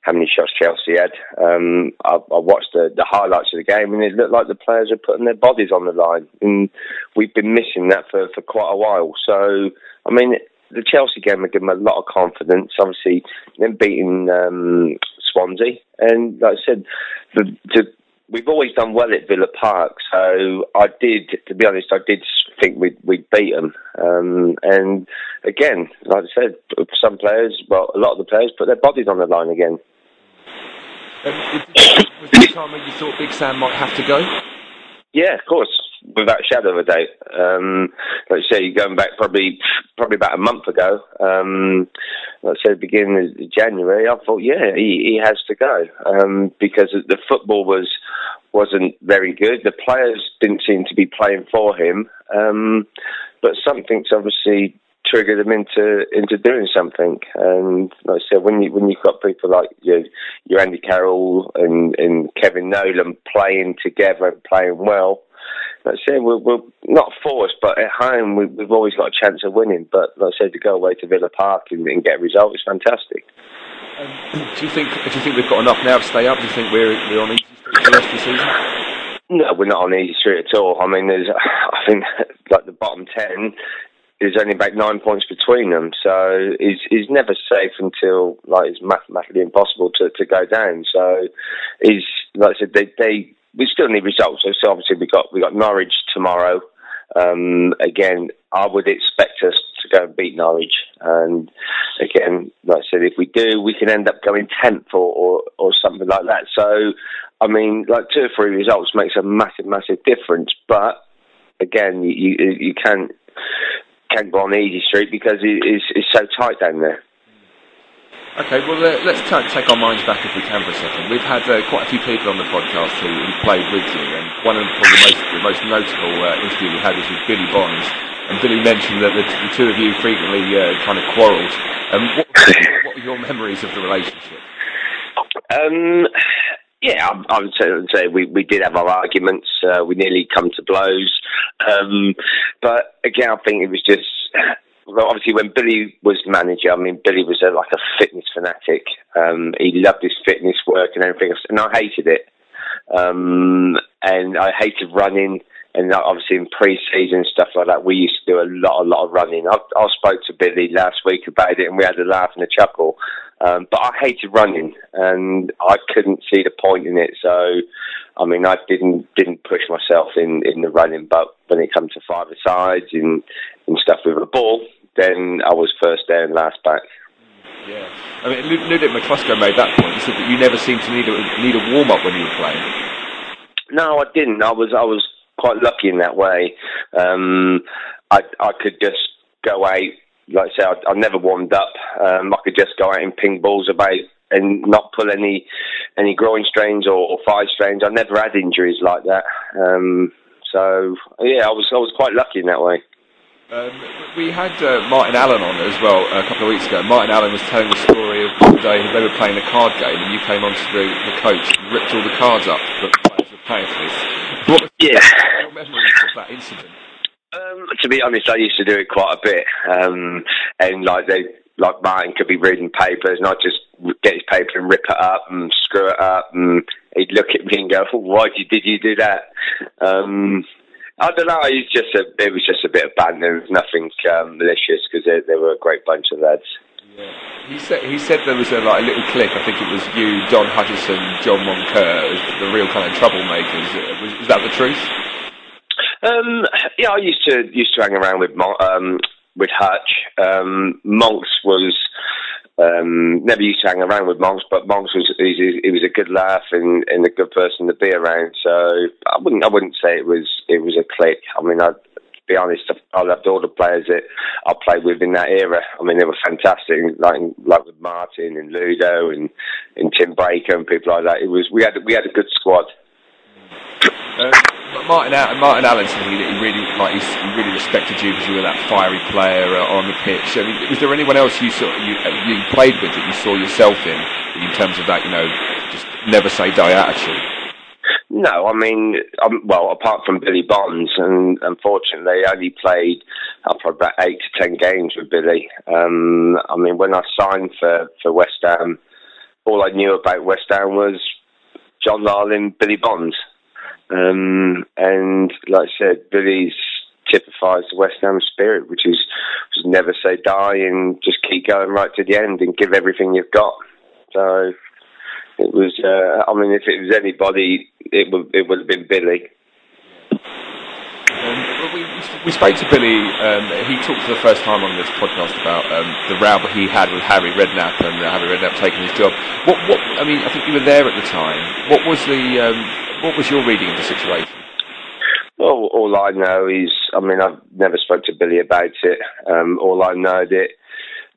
how many shots Chelsea had. Um, I, I watched the, the highlights of the game, and it looked like the players were putting their bodies on the line, and we've been missing that for, for quite a while. So, I mean, the Chelsea game give them a lot of confidence. Obviously, them beating um, Swansea, and like I said, the, the we've always done well at Villa Park, so I did, to be honest, I did think we'd, we'd beat them. Um, and again, like I said, some players, well, a lot of the players put their bodies on the line again. Um, was this the time when you thought Big Sam might have to go? Yeah, of course, without a shadow of a doubt. Um, like I say, going back probably probably about a month ago, um, I said, beginning of January, I thought, yeah, he, he has to go um, because the football was wasn't very good. The players didn't seem to be playing for him, um, but something's obviously triggered him into into doing something. And like I said, when you when you've got people like your your Andy Carroll and, and Kevin Nolan playing together and playing well, like I said, we're, we're not forced, but at home we, we've always got a chance of winning. But like I said, to go away to Villa Park and, and get a result is fantastic. Um, do you think do you think we've got enough now to stay up? Do you think we're, we're on easy street for the rest of the season? No, we're not on easy street at all. I mean, there's, [LAUGHS] I think, like the bottom ten, there's only about nine points between them. So he's, he's never safe until like it's mathematically impossible to, to go down. So he's like I said, they, they we still need results. So obviously we got we got Norwich tomorrow. Um, again, I would expect us to go and beat Norwich. And again, like I said, if we do, we can end up going tenth or, or, or something like that. So, I mean, like two or three results makes a massive, massive difference. But again, you you, you can't can't go on easy street because it, it's, it's so tight down there. Okay, well, uh, let's and take our minds back if we can for a second. We've had uh, quite a few people on the podcast who, who played with you, and one of the, most, the most notable uh, interview we had was with Billy Bonds. And Billy mentioned that the, the two of you frequently uh, kind of quarrelled. Um, what, what were your memories of the relationship? Um, yeah, I, I would say, I would say we, we did have our arguments. Uh, we nearly come to blows. Um, but again, I think it was just. Well, obviously, when Billy was manager, I mean, Billy was a, like a fitness fanatic. Um, he loved his fitness work and everything else, and I hated it. Um, and I hated running. And obviously, in pre-season stuff like that, we used to do a lot, a lot of running. I, I spoke to Billy last week about it, and we had a laugh and a chuckle. Um, but I hated running, and I couldn't see the point in it. So, I mean, I didn't didn't push myself in, in the running. But when it comes to five sides and and stuff with a ball, then I was first there and last back. Yeah, I mean, Ludek Miklosko made that point. He said that you never seemed to need a, need a warm up when you were playing. No, I didn't. I was I was quite lucky in that way. Um, I I could just go out. Like I say, I, I never warmed up. Um, I could just go out and ping balls about and not pull any any groin strains or, or thigh strains. I never had injuries like that. Um, so yeah, I was I was quite lucky in that way. Um, we had uh, Martin Allen on as well a couple of weeks ago. Martin Allen was telling the story of the day they were playing a card game and you came onto the, the coach and ripped all the cards up that the players were playing for this. What was yeah. your memories of that incident? Um, to be honest, I used to do it quite a bit, um, and like they, like Martin could be reading papers, and I'd just get his paper and rip it up and screw it up, and he'd look at me and go, "Why did you, did you do that?" Um, I don't know. It was just a, it was just a bit of banter. Nothing um, malicious because they, they were a great bunch of lads. Yeah. He said he said there was a like a little clique. I think it was you, Don Hutchison, John Moncur, the real kind of troublemakers. Was, is that the truth? Um, yeah, I used to used to hang around with um, with Hutch. Um, Monks was um, never used to hang around with Monks, but Monks was he, he was a good laugh and, and a good person to be around. So I wouldn't I wouldn't say it was it was a clique. I mean, I'd be honest, I loved all the players that I played with in that era. I mean, they were fantastic, like like with Martin and Ludo and, and Tim Breacker and people like that. It was we had we had a good squad. Um, Martin, Martin Allen said he, he really like he really respected you because you were that fiery player uh, on the pitch. I mean, was there anyone else you saw you, uh, you played with that you saw yourself in in terms of that? You know, just never say die attitude. No, I mean, um, well, apart from Billy Bonds, and unfortunately, I only played uh, for about eight to ten games with Billy. Um, I mean, when I signed for for West Ham, all I knew about West Ham was John Lyall, Billy Bonds. Um, and like I said, Billy's typifies the West Ham spirit, which is, is never say die and just keep going right to the end and give everything you've got. So it was. Uh, I mean, if it was anybody, it would it would have been Billy. Um, we, we spoke to Billy. Um, he talked for the first time on this podcast about um, the row that he had with Harry Redknapp and uh, Harry Redknapp taking his job. What, what? I mean, I think you were there at the time. What was the? Um, what was your reading of the situation? Well, all I know is, I mean, I've never spoke to Billy about it. Um, all I know that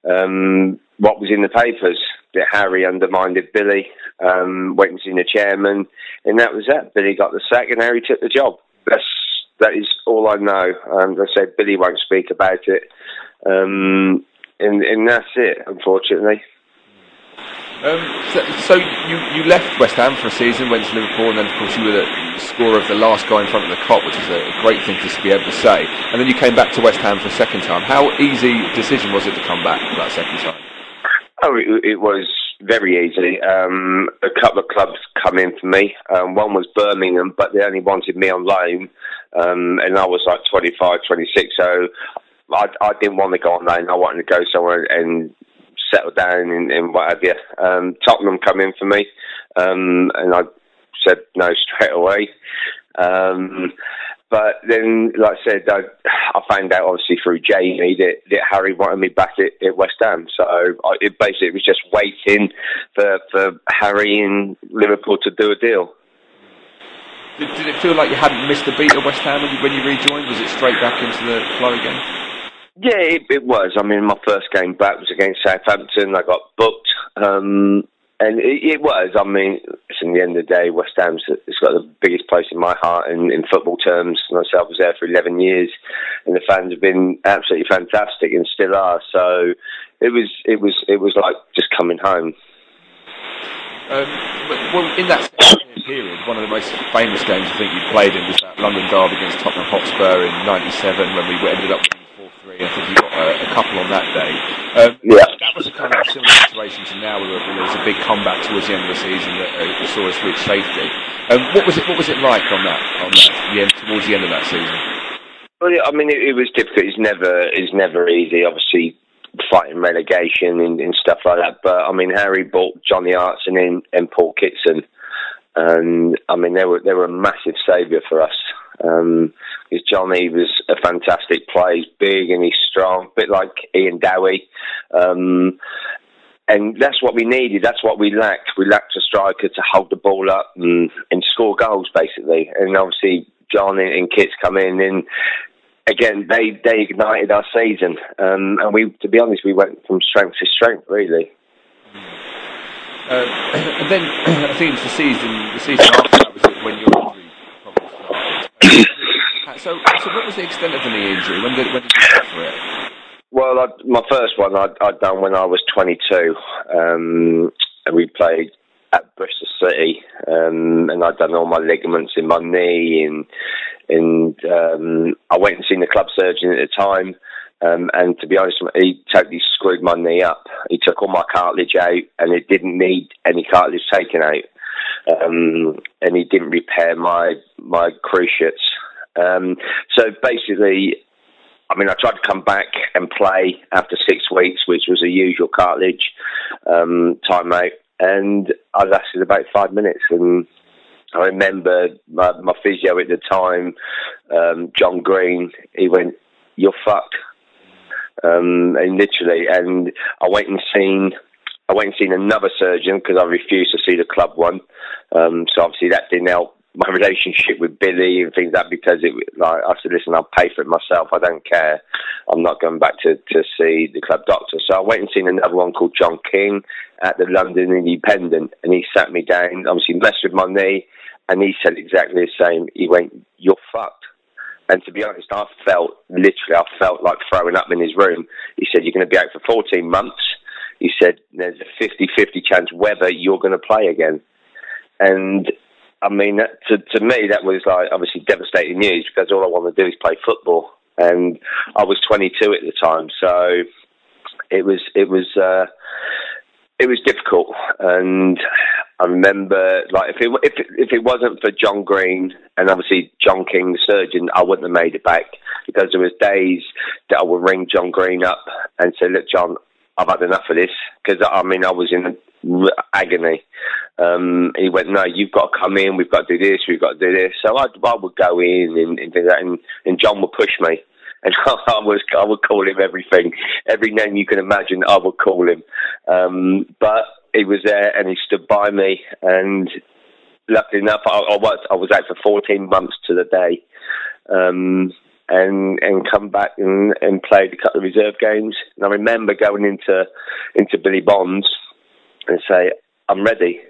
um, what was in the papers that Harry undermined Billy, um, went and seen the chairman, and that was that. Billy got the sack, and Harry took the job. That's that is all I know. Um, I said Billy won't speak about it, um, and, and that's it. Unfortunately. Um, so, so, you, you left West Ham for a season, went to Liverpool, and then of course you were the scorer of the last guy in front of the Kop, which is a great thing to be able to say. And then you came back to West Ham for a second time. How easy decision was it to come back for that second time? Oh, it, it was very easy. Um, a couple of clubs come in for me. Um, one was Birmingham, but they only wanted me on loan, um, and I was like 25, 26, so I, I didn't want to go on loan. I wanted to go somewhere and settle down and, and what have you. Um, Tottenham come in for me, um, and I said no straight away. Um, but then, like I said, I, I found out obviously through Jamie that, that Harry wanted me back at, at West Ham. So I, it basically was just waiting for, for Harry and Liverpool to do a deal. Did, it feel like you hadn't missed a beat at West Ham when you, when you rejoined? Was it straight back into the flow again? Yeah, it, it, was. I mean, my first game back was against Southampton. I got booked, um, and it, it, was. I mean, it's in the end of the day, West Ham's it's got the biggest place in my heart in, in football terms. Myself was there for eleven years, and the fans have been absolutely fantastic and still are. So it was, it was, it was like just coming home. Um, well, in that period, one of the most famous games I think you played in was that London derby against Tottenham Hotspur in '97 when we ended up winning four-three. I think you got a, a couple on that day. Um, yeah. That was a kind of similar situation to now, where there was a big comeback towards the end of the season that uh, saw us reach safety. Um, what was it? What was it like on that? On that the end, towards the end of that season? Well, yeah, I mean, it, it was difficult. It's never, it's never easy. Obviously, fighting relegation and, and, stuff like that. But I mean, Harry bought Johnny Hartson in and Paul Kitson, and I mean, they were they were a massive saviour for us. Um, because Johnny was a fantastic player. He's big and he's strong, a bit like Ian Dowie. Um, and that's what we needed. That's what we lacked. We lacked a striker to hold the ball up and, and score goals, basically. And obviously, John and, and Kits come in, and again, they they ignited our season. Um, and we, to be honest, we went from strength to strength, really. Uh, [COUGHS] and then [COUGHS] I think it's the season, the season after that was when your injury probably started. [COUGHS] So, so what was the extent of the knee injury? When did, when did you suffer it? Well, I, my first one I'd, I'd done when I was 22, um, and we played at Bristol City, um, and I'd done all my ligaments in my knee, and and um, I went and seen the club surgeon at the time. Um, and to be honest, he totally screwed my knee up. He took all my cartilage out, and it didn't need any cartilage taken out. Um, and he didn't repair my my cruciates. Um, so basically, I mean, I tried to come back and play after six weeks, which was a usual cartilage um, timeout, and I lasted about five minutes. And I remember my, my physio at the time, um, John Green. He went, "You're fucked." Um, and literally, and I went and seen, I went and seen another surgeon because I refused to see the club one. Um, so obviously that didn't help my relationship with Billy and things like that because it like I said, listen, I'll pay for it myself. I don't care. I'm not going back to to see the club doctor. So I went and seen another one called John King at the London Independent, and he sat me down. Obviously messed with my knee, and he said exactly the same. He went, "You're fucked." And to be honest, I felt literally, I felt like throwing up in his room. He said, You're going to be out for 14 months. He said, There's a 50 50 chance whether you're going to play again. And I mean, to, to me, that was like obviously devastating news because all I want to do is play football. And I was 22 at the time. So it was, it was, uh, it was difficult, and I remember like if it if if it wasn't for John Green and obviously John King, the surgeon, I wouldn't have made it back because there was days that I would ring John Green up and say, "Look, John, I've had enough of this," because I mean I was in agony. Um, he went, "No, you've got to come in. We've got to do this. We've got to do this." So I, I would go in and, and do that, and, and John would push me [LAUGHS] and I was I would call him everything, every name you can imagine. I would call him, um, but he was there and he stood by me. And luckily enough, I, I was I was out for 14 months to the day, um, and and come back and, and played a couple of reserve games. And I remember going into into Billy Bonds and say, "I'm ready."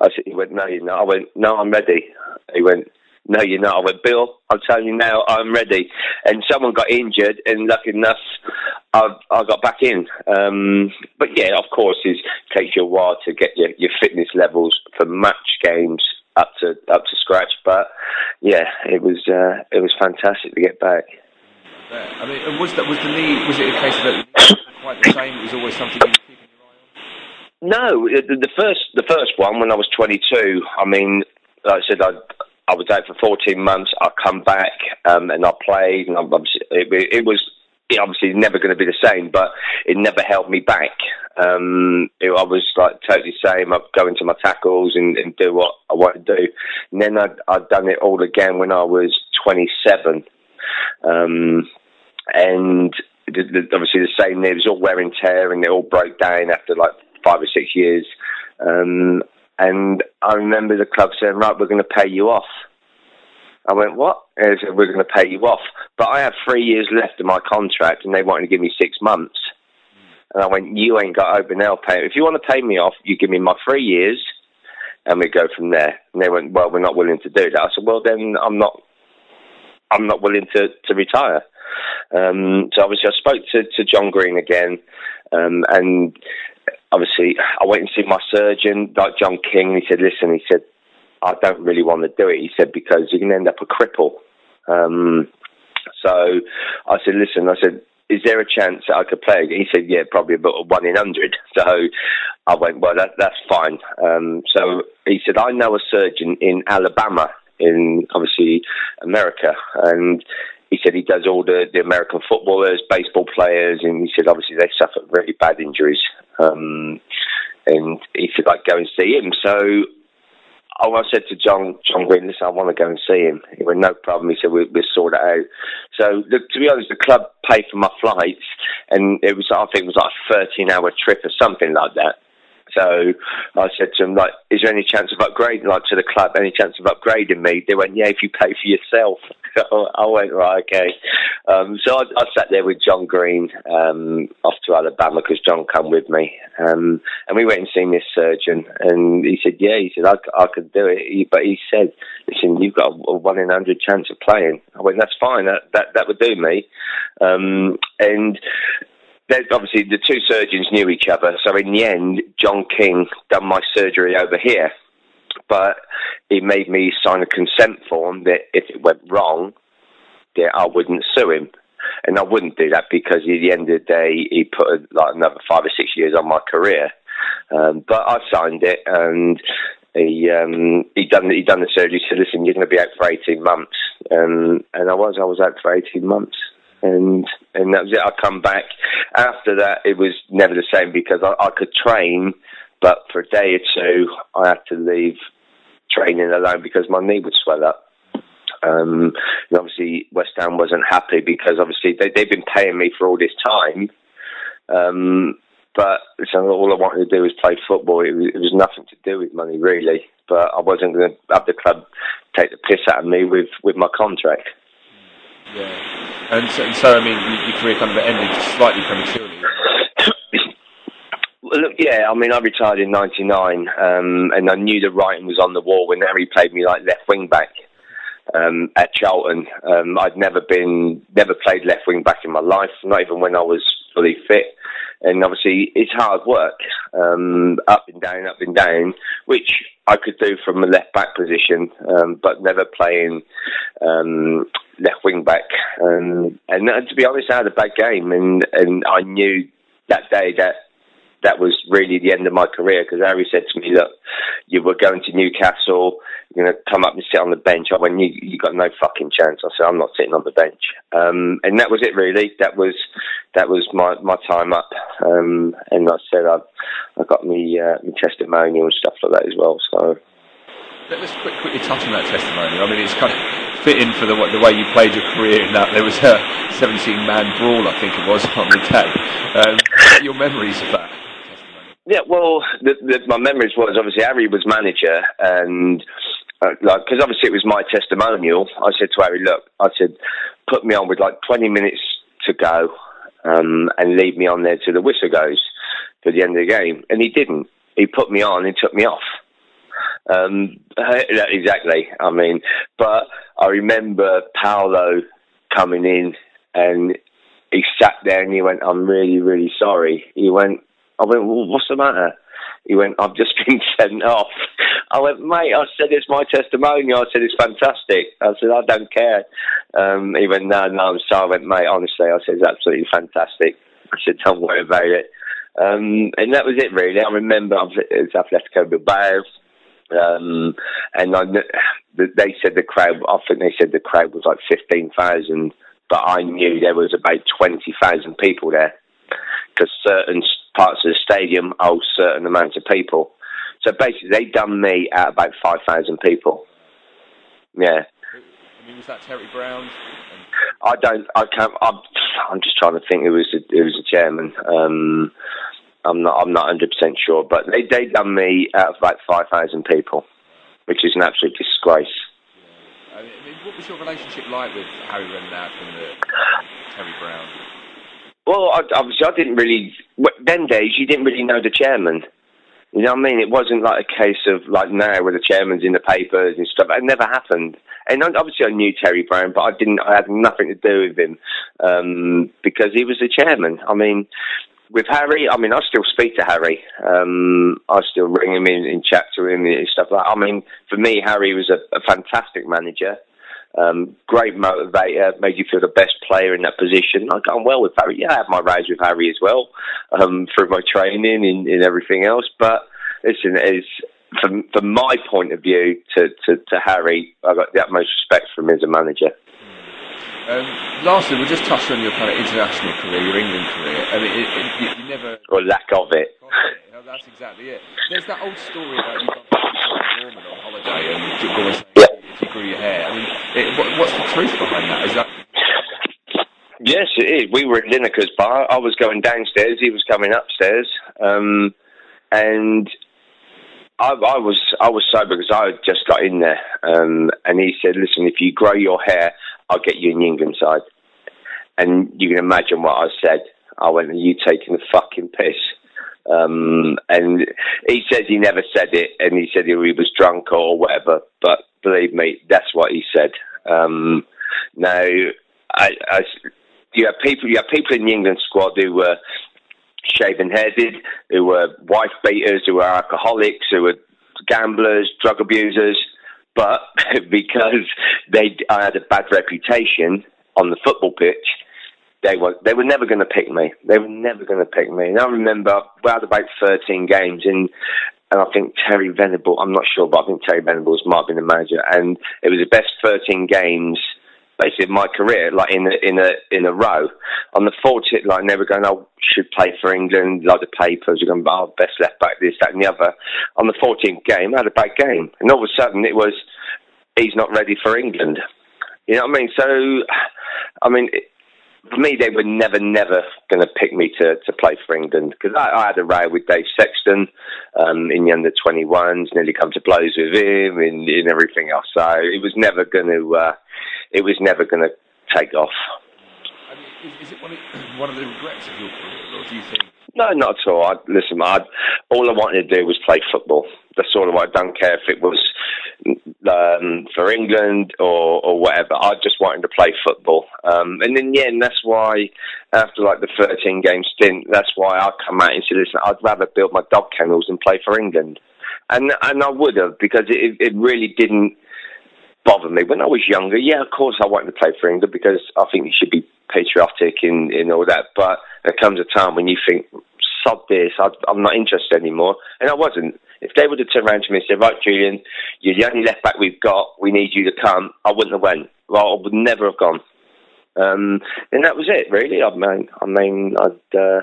I said, he went, no, you're not. I went, no, I'm ready. He went, no, you're not. I went, Bill, I'm telling you now, I'm ready. And someone got injured, and lucky enough, I, I got back in. Um, but yeah, of course, it takes you a while to get your, your fitness levels for match games up to up to scratch. But yeah, it was uh, it was fantastic to get back. I mean, was that was the knee? Was it a case of that quite the same? It was always something you were keeping your eye on. No, the, the first the first one when I was 22. I mean, like I said, I I was out for 14 months. I come back um, and I played, and I, it, it was it obviously is never going to be the same, but it never held me back. Um, it, I was like totally same. I'd go into my tackles and, and do what I wanted to do. And then I'd, I'd done it all again when I was 27. Um, and the, the, obviously the same, it was all wear and tear and it all broke down after like five or six years. Um, and I remember the club saying, right, we're going to pay you off. I went, what? And they said, we're going to pay you off. But I have three years left of my contract and they wanted to give me six months. And I went, you ain't got open now pay. If you want to pay me off, you give me my three years and we go from there. And they went, well, we're not willing to do that. I said, well, then I'm not, I'm not willing to, to retire. Um, so obviously I spoke to, to John Green again, um, and obviously, I went and see my surgeon, like John King. He said, "Listen," he said, "I don't really want to do it." He said because you can end up a cripple. Um, so I said, "Listen," I said, "Is there a chance that I could play?" He said, "Yeah, probably about one in hundred. [LAUGHS] So I went, "Well, that, that's fine." Um, so he said, "I know a surgeon in Alabama." In obviously America, and he said he does all the, the American footballers, baseball players, and he said obviously they suffer really bad injuries. Um, and he said I'd go and see him. So Oh, I said to John John Green, listen, I want to go and see him. He went, no problem. He said, we, we'll sort it out. So, the, to be honest, the club paid for my flights, and it was, I think, it was like a 13 hour trip or something like that. So I said to them, like, is there any chance of upgrading, like, to the club? Any chance of upgrading me? They went, yeah, if you pay for yourself. [LAUGHS] I went, right, okay. Um, so I, I, sat there with John Green um, off to Alabama because John come with me. Um, and we went and seen this surgeon. And he said, yeah, he said, I, I could do it. But he said, listen, you've got a, one in a hundred chance of playing. I went, that's fine. That, that, that would do me. Um, and obviously the two surgeons knew each other. So in the end, John King done my surgery over here, but he made me sign a consent form that if it went wrong, that I wouldn't sue him. And I wouldn't do that because at the end of the day, he put like another five or six years on my career. Um, but I signed it, and he um, he done he done the surgery. He said, "Listen, you're going to be out for eighteen months," um, and I was I was out for eighteen months and and that was it. I come back after that. It was never the same because I, I could train, but for a day or two I had to leave training alone because my knee would swell up. Um, and obviously West Ham wasn't happy because obviously they, they've been paying me for all this time. Um, but so all I wanted to do was play football. It was, it was nothing to do with money really. But I wasn't going to have the club take the piss out of me with, with my contract. Yeah. And so, and so I mean, your career kind of ended slightly prematurely. Well, look, yeah, I mean, I retired in '99, um, and I knew the writing was on the wall when Harry played me like left wing back um, at Charlton. Um, I'd never been, never played left wing back in my life, not even when I was fully fit. And obviously, it's hard work, um, up and down, up and down, which I could do from a left back position, um, but never playing um, left wing back. Um, and uh, to be honest, I had a bad game, and and I knew that day that that was really the end of my career because Harry said to me, "Look, you were going to Newcastle. You're going to come up and sit on the bench." I went, "You, you got no fucking chance." I said, "I'm not sitting on the bench," um, and that was it. Really, that was that was my my time up. Um, and I said, I I got me uh, my testimonial and stuff like that as well. So. Let's quick, quickly touch on that testimonial. I mean, it's kind of fitting for the, the way you played your career in that there was a 17 man brawl, I think it was, on the day. Um, your memories of that? Yeah, well, the, the, my memories was obviously Harry was manager, and uh, like because obviously it was my testimonial. I said to Harry, "Look, I said, put me on with like 20 minutes to go, um, and leave me on there till the whistle goes for the end of the game." And he didn't. He put me on and took me off. Um, [LAUGHS] exactly. I mean, but I remember Paolo coming in and he sat there and he went, "I'm really, really sorry." He went, I went, well, what's the matter? He went, I've just [LAUGHS] been sent off. I went, mate, I said, it's my testimonial. I said, it's fantastic. I said, I don't care. Um, he went, no, no, I'm sorry. I went, mate, honestly, I said, it's absolutely fantastic. I said, don't worry about it. Um, and that was it, really. I remember it was Atletico Bilbao. Um, and I, they said the crowd, I think they said the crowd was like 15,000, but I knew there was about 20,000 people there because certain parts of the stadium hold certain amounts of people. So basically, they done me at about 5,000 people. Yeah. I mean, was that Terry Brown? I don't. I can't. I'm, I'm just trying to think. Who was the, who was the chairman? Um, I'm not. I'm not 100 percent sure. But they they done me out of about 5,000 people, which is an absolute disgrace. Yeah. I mean, what was your relationship like with Harry Redknapp and the, Terry Brown? Well, I, obviously, I didn't really. Then days, you didn't really know the chairman. You know what I mean? It wasn't like a case of like now where the chairman's in the papers and stuff. It never happened. And obviously, I knew Terry Brown, but I didn't. I had nothing to do with him um, because he was the chairman. I mean, with Harry, I mean, I still speak to Harry. Um, I still ring him in and chat to him and stuff like. that. I mean, for me, Harry was a, a fantastic manager. Um, great motivator, made you feel the best player in that position. I got on well with Harry. Yeah, I had my rise with Harry as well um, through my training and, and everything else. But listen, is from from my point of view to, to, to Harry, I've got the utmost respect for him as a manager. Um, lastly, we'll just touch on your kind of international career, your England career. I mean, it, it, you, never or lack of it. That's exactly it. There's that old story about you got on holiday always Yeah. Grew your hair. I mean, it, what, what's the truth behind that? Is that Yes, it is. We were at Lineker's bar. I was going downstairs. He was coming upstairs, um, and I, I was I was sober because I had just got in there. Um, and he said, "Listen, if you grow your hair, I'll get you in the England side." And you can imagine what I said. I went, "Are you taking the fucking piss?" Um, and he says he never said it, and he said he was drunk or whatever. But believe me, that's what he said. Um, now, I, I, you have people, you have people in the England squad who were shaven headed, who were wife beaters, who were alcoholics, who were gamblers, drug abusers. But [LAUGHS] because they I had a bad reputation on the football pitch, they were they were never going to pick me. They were never going to pick me. And I remember we had about thirteen games, and and I think Terry Venable. I'm not sure, but I think Terry Venables might have been the manager, and it was the best thirteen games. Basically, of my career, like in a in a in a row, on the 40th, like never going, oh, should play for England, like the papers, you're going, oh, best left back, this, that, and the other. On the 14th game, I had a bad game, and all of a sudden, it was he's not ready for England. You know what I mean? So, I mean, it, for me, they were never, never going to pick me to, to play for England because I, I had a row with Dave Sexton um, in the under 21s, nearly come to blows with him and, and everything else. So it was never going to, uh, it was never going to take off. I mean, is, is it one of, [CLEARS THROAT] one of the regrets of your career, or do you think? No, not at all. I, listen, I, all I wanted to do was play football. That's all I don't care if it was um, for England or, or whatever. I just wanted to play football. Um, and in the end, that's why, after like the 13 game stint, that's why I come out and said, listen, I'd rather build my dog kennels and play for England. And, and I would have because it, it really didn't bother me. When I was younger, yeah, of course I wanted to play for England because I think you should be patriotic and, in all that. But there comes a time when you think, sod this, I, I'm not interested anymore. And I wasn't. If they would have turned around to me and said, right, Julian, you're the only left back we've got, we need you to come, I wouldn't have went. Well, I would never have gone. Um, and that was it, really. I mean, I mean, I'd, uh,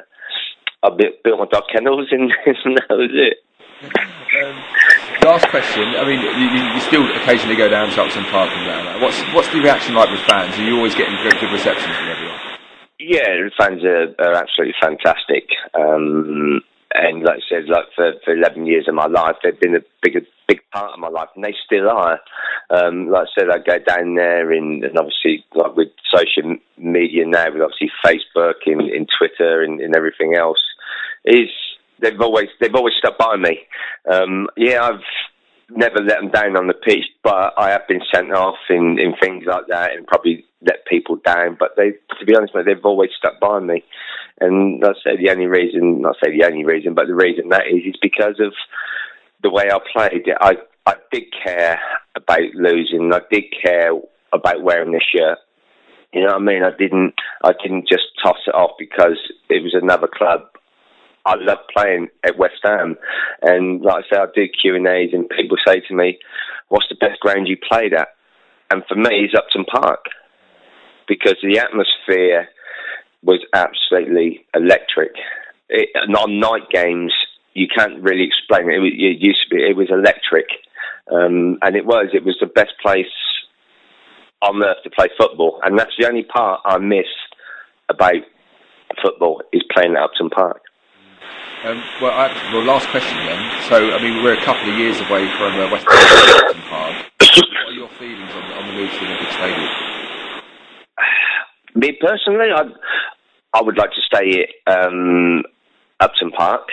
I built my dog kennels and, [LAUGHS] and that was it. Um, last question. I mean, you, you, still occasionally go down to Upton Park and down there. What's what's the reaction like with fans? Are you always getting good, good reception from everyone? Yeah, the fans are, are absolutely fantastic. Um, and like I said, like for, for 11 years of my life, they've been a big, big part of my life, and they still are. Um, like I said, I go down there, and, and obviously, like with social media now, with obviously Facebook and, and Twitter and, and everything else, is they've always they've always stuck by me. Um, yeah, I've never let them down on the pitch, but I have been sent off in, in things like that, and probably let people down. But they, to be honest, mate, they've always stuck by me. And I say the only reason, not say the only reason, but the reason that is, is because of the way I played. I I did care about losing. I did care about wearing the shirt. You know what I mean? I didn't I didn't just toss it off because it was another club. I love playing at West Ham, and like I say, I do Q and A's, and people say to me, "What's the best ground you played at?" And for me, it's Upton Park because the atmosphere was absolutely electric. It, on night games, you can't really explain it. It, was, it used to be, it was electric, um, and it was. It was the best place on earth to play football, and that's the only part I miss about football is playing at Upton Park. Um, well, I, well, last question then. So, I mean, we're a couple of years away from uh, West Ham Park. [COUGHS] What are your feelings on, on the move to the Olympic Stadium? Me personally, I I would like to stay at um, Upton Park.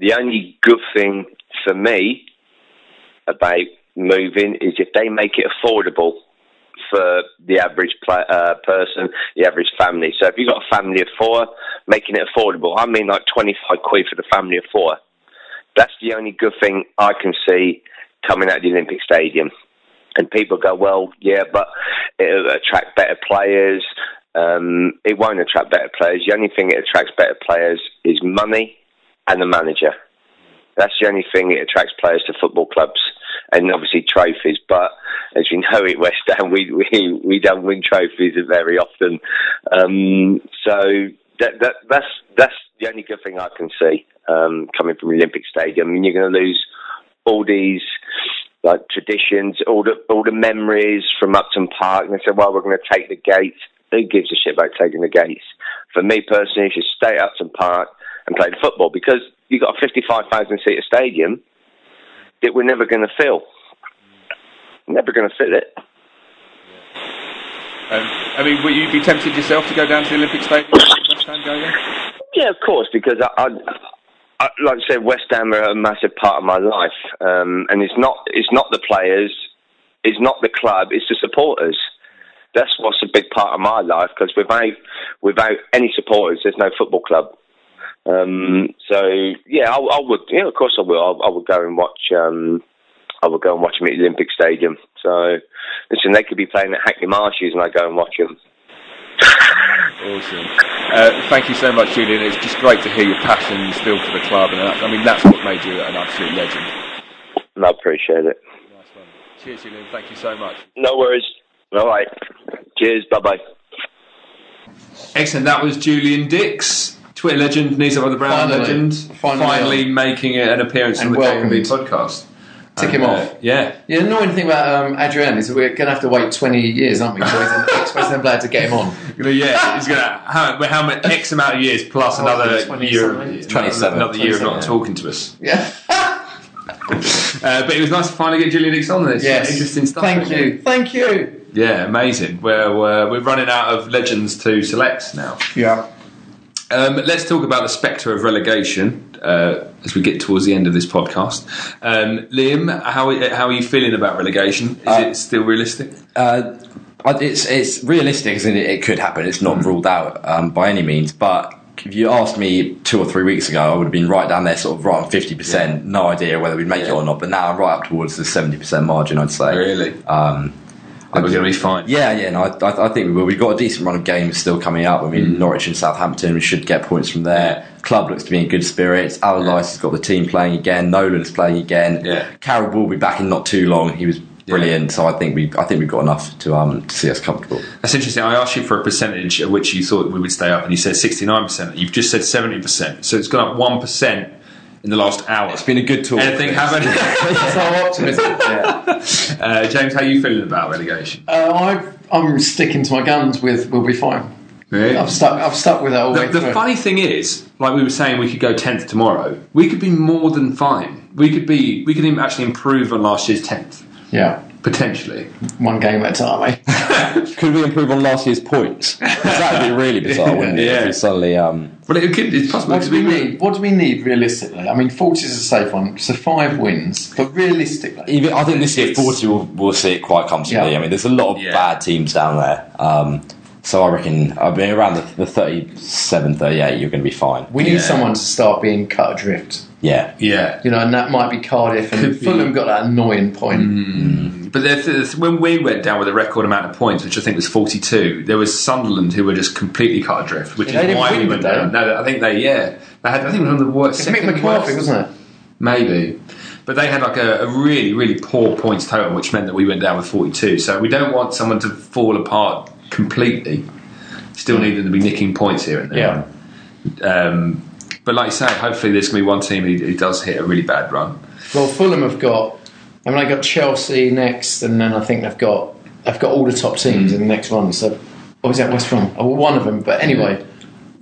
The only good thing for me about moving is if they make it affordable for the average uh, person, the average family. So if you've got a family of four, making it affordable. I mean, like twenty-five quid for the family of four. That's the only good thing I can see coming out of the Olympic Stadium. And people go, well, yeah, but it'll attract better players. Um, it won't attract better players. The only thing it attracts better players is money and the manager. That's the only thing it attracts players to football clubs, and obviously trophies. But as we know, at West Ham, we we we don't win trophies very often. Um, so that that that's that's the only good thing I can see um, coming from Olympic Stadium. I mean, you're going to lose all these like traditions, all the all the memories from Upton Park. And they said, "Well, we're going to take the gates." Who gives a shit about taking the gates? For me personally, you should stay at Upton Park and play the football because you've got a fifty-five thousand seater stadium that we're never going to fill. Never going to fill it. Um, I mean, would you be tempted yourself to go down to the Olympic Stadium? West Ham go there? Yeah, of course, because I, I, I like I said, West Ham are a massive part of my life, um, and it's not it's not the players, it's not the club, it's the supporters. That's what's a big part of my life because without without any supporters, there's no football club. Um, so yeah, I, I would. Yeah, of course I will. I, I would go and watch. Um, I would go and watch them at the Olympic Stadium. So listen, they could be playing at Hackney Marshes, and I go and watch them. Awesome. Uh, thank you so much, Julian. It's just great to hear your passion still for the club, and that, I mean that's what made you an absolute legend. And I appreciate it. Nice one. Cheers, Julian. Thank you so much. No worries. All right. Cheers. Bye bye. Excellent. That was Julian Dicks, Twitter legend, Knees Up Mother Brown Finally. legend, Finally making an appearance And on the welcomed. KUMB podcast. Tick him uh, off. Yeah. The annoying thing about um, Adrian is that we're going to have to wait 20 years, aren't we, for an ex-West to get him on. [LAUGHS] Yeah, he's gonna how, how many X amount of years plus Oh, another 27 year, years. 27. another year of not 27, talking to us. Yeah. [LAUGHS] Uh, but it was nice to finally get Julian Dicks on this. Yes. interesting stuff. Thank really. you. Thank you. Yeah, amazing. We're we're, we're running out of legends to select now. Yeah. Um, let's talk about the spectre of relegation uh, as we get towards the end of this podcast. Um, Liam, how how are you feeling about relegation? Is Uh, it still realistic? Uh, it's it's realistic, as in it, it could happen. It's not ruled out um, by any means. But if you asked me two or three weeks ago, I would have been right down there, sort of right on fifty percent. No idea whether we'd make it or not. But now I'm right up towards the seventy percent margin. I'd say. Really? Um, Think we're going to be fine. yeah, yeah, no, I, I, think we will. We've got a decent run of games still coming up. I mean, Mm. Norwich and Southampton, we should get points from there. Club looks to be in good spirits. Allardyce has got the team playing again. Nolan's playing again. Yeah. Carroll will be back in not too long. He was brilliant, so I think we, I think we've got enough to um to see us comfortable. That's interesting. I asked you for a percentage at which you thought we would stay up, and you said 69%. You've just said 70%. So it's gone up 1% in the last hour. It's been a good talk. Anything happen? That's [LAUGHS] our optimism. uh, James, how are you feeling about relegation? Uh, I've, I'm sticking to my guns with we'll be fine. Really? I've stuck. I've stuck with that all the The, way the funny thing is, like we were saying, we could go tenth tomorrow. We could be more than fine. We could be. We could even actually improve on last year's tenth Yeah, potentially. one game at a time, eh? [LAUGHS] Could we improve on last year's points? That would be really bizarre, wouldn't it? Yeah. If suddenly, um, Well, it could. It's possible. What do we we need? What do we need realistically? I mean, 40 is a safe one, so five wins. But realistically, even I think this year forty will will see it quite comfortably. Yeah. I mean, there's a lot of Yeah. bad teams down there. Um, so I reckon I mean around the, the 37, 38, you're going to be fine. we need Yeah. someone to start being cut adrift. Yeah. Yeah. You know, and that might be Cardiff and Fulham got that annoying point. But when we went down with a record amount of points, which I think was 42, there was Sunderland who were just completely cut adrift, which Yeah, is why we went down. No, I think they, yeah. They had, I think it was one of the worst. It's Mick worst. wasn't it? Maybe. But they had like a, a really, really poor points total, which meant that we went down with 42. So we don't want someone to fall apart completely. Still need them to be nicking points here and there. Um, but like you say, hopefully there's going to be one team who, who does hit a really bad run. Well, Fulham have got. I mean, they got Chelsea next, and then I think they've got they've got all the top teams in the next run. So, or is that West Brom? Oh, well, one of them. But anyway,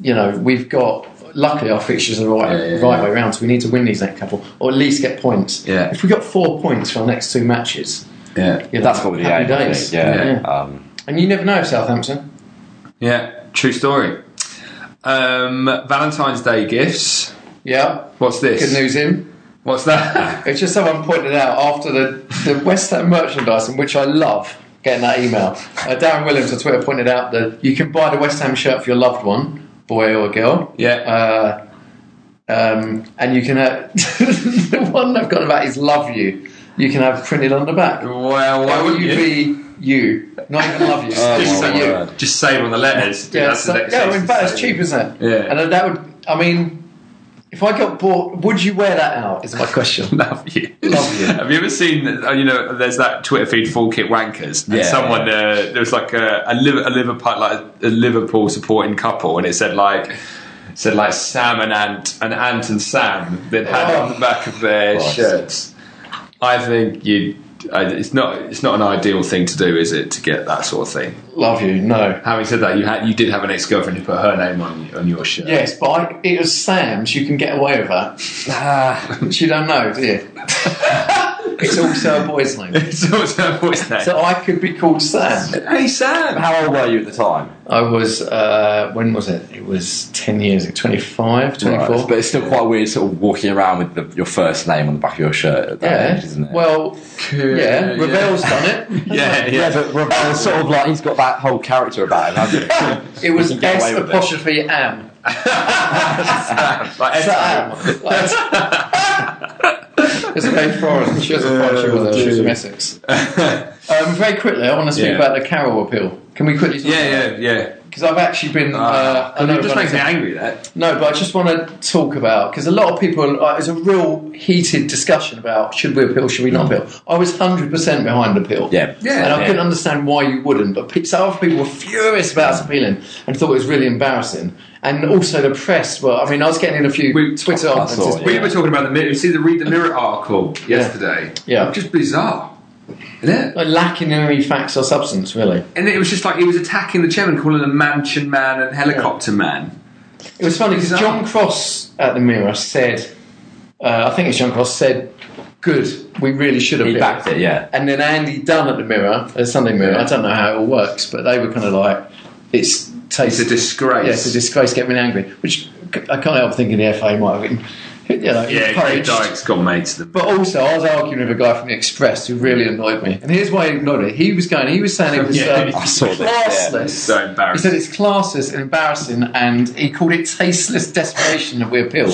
you know, we've got. Luckily, our fixtures are right Yeah, yeah, right yeah. way round, so we need to win these next couple, or at least get points. Yeah. If we got four points from our next two matches, Yeah. you know, That's got the happy aim, days. Yeah. Yeah. Um, And you never know, Southampton. Yeah, true story. Um, Valentine's Day gifts. Yeah, What's this? good news in. What's that? [LAUGHS] It's just someone pointed out after the, the West Ham merchandising, which I love getting that email. Uh, Darren Williams on Twitter pointed out that you can buy the West Ham shirt for your loved one, boy or girl. yeah. Uh, um, and you can have [LAUGHS] the one I've got about is love you. You can have printed on the back. well, why Why would you you? be you? Not even love you. [LAUGHS] Oh, just my be you. Just save on the letters. Yeah, That's so, the yeah. thing In to fact, it's cheap, isn't it? Yeah. And that would. I mean, if I got bought, would you wear that out? Is my [LAUGHS] question. Love you. Love you. Have you ever seen? uh, You know, there's that Twitter feed full kit wankers. And Yeah, someone uh, there was like a, a, Liver, a Liverpool like a Liverpool supporting couple, and it said like. Said like Sam and Ant and Ant and Sam that had it on the back of their Christ. shirts. I think you I, it's not it's not an ideal thing to do, is it, to get that sort of thing? Love you. No. Having said that, you had you did have an ex girlfriend who put her name on on your shirt. Yes, but I, it was Sam's. You can get away with that. Ah, you don't know, do you? [LAUGHS] it's also a boy's name. [LAUGHS] it's also a voice name. So I could be called Sam. hey Sam. how old were you at the time? I was, uh, when was it? It was 10 years ago, 25, 24. Right, But it's still quite weird, sort of walking around with the, your first name on the back of your shirt at that yeah. age, isn't it? Well, yeah, Ravel's done it. [LAUGHS] Yeah, yeah. yeah, but Ravel's sort of like he's got that whole character about him, hasn't he? [LAUGHS] It was You S away with it. apostrophe am. Like, Sam. It's a page for us. She was a fight, she was, she was from Essex. [LAUGHS] Um, very quickly, I want to speak Yeah. about the Carroll appeal. Can we quickly talk yeah, yeah, yeah. Because I've actually been. Uh, I Uh, know it just makes me angry. That No, but I just want to talk about because a lot of people. Uh, there's a real heated discussion about should we appeal, should we not appeal. I was hundred percent behind appeal. Yeah. Yeah. and I Yeah. couldn't understand why you wouldn't. But pe- some other people were furious about us appealing and thought it was really embarrassing. And also the press. Well, I mean, I was getting in a few We- Twitter I arguments. saw this it, we were talking about the mirror. You see the read the mirror article yesterday. Yeah. just bizarre, it? Like, lacking in any facts or substance, really. And it was just like he was attacking the chairman, calling him mansion man and helicopter man. It was funny because John Cross at the Mirror said, uh, I think it's John Cross said, "Good, we really should have." He been." backed it, yeah. And then Andy Dunn at the Mirror, the Sunday Mirror. I don't know how it all works, but they were kind of like, "It's. It's a disgrace. Yeah, it's a disgrace. Get me angry." Which I can't help thinking the FA might have been, [LAUGHS] you know, Yeah, encouraged. Dykes got made to them. But also, I was arguing with a guy from the Express who really annoyed me. And here's why he annoyed me. He was going, he was saying it was [LAUGHS] Yeah, um, I saw this, yeah. So embarrassing. He said it's classless and embarrassing, and he called it tasteless desperation that we appealed.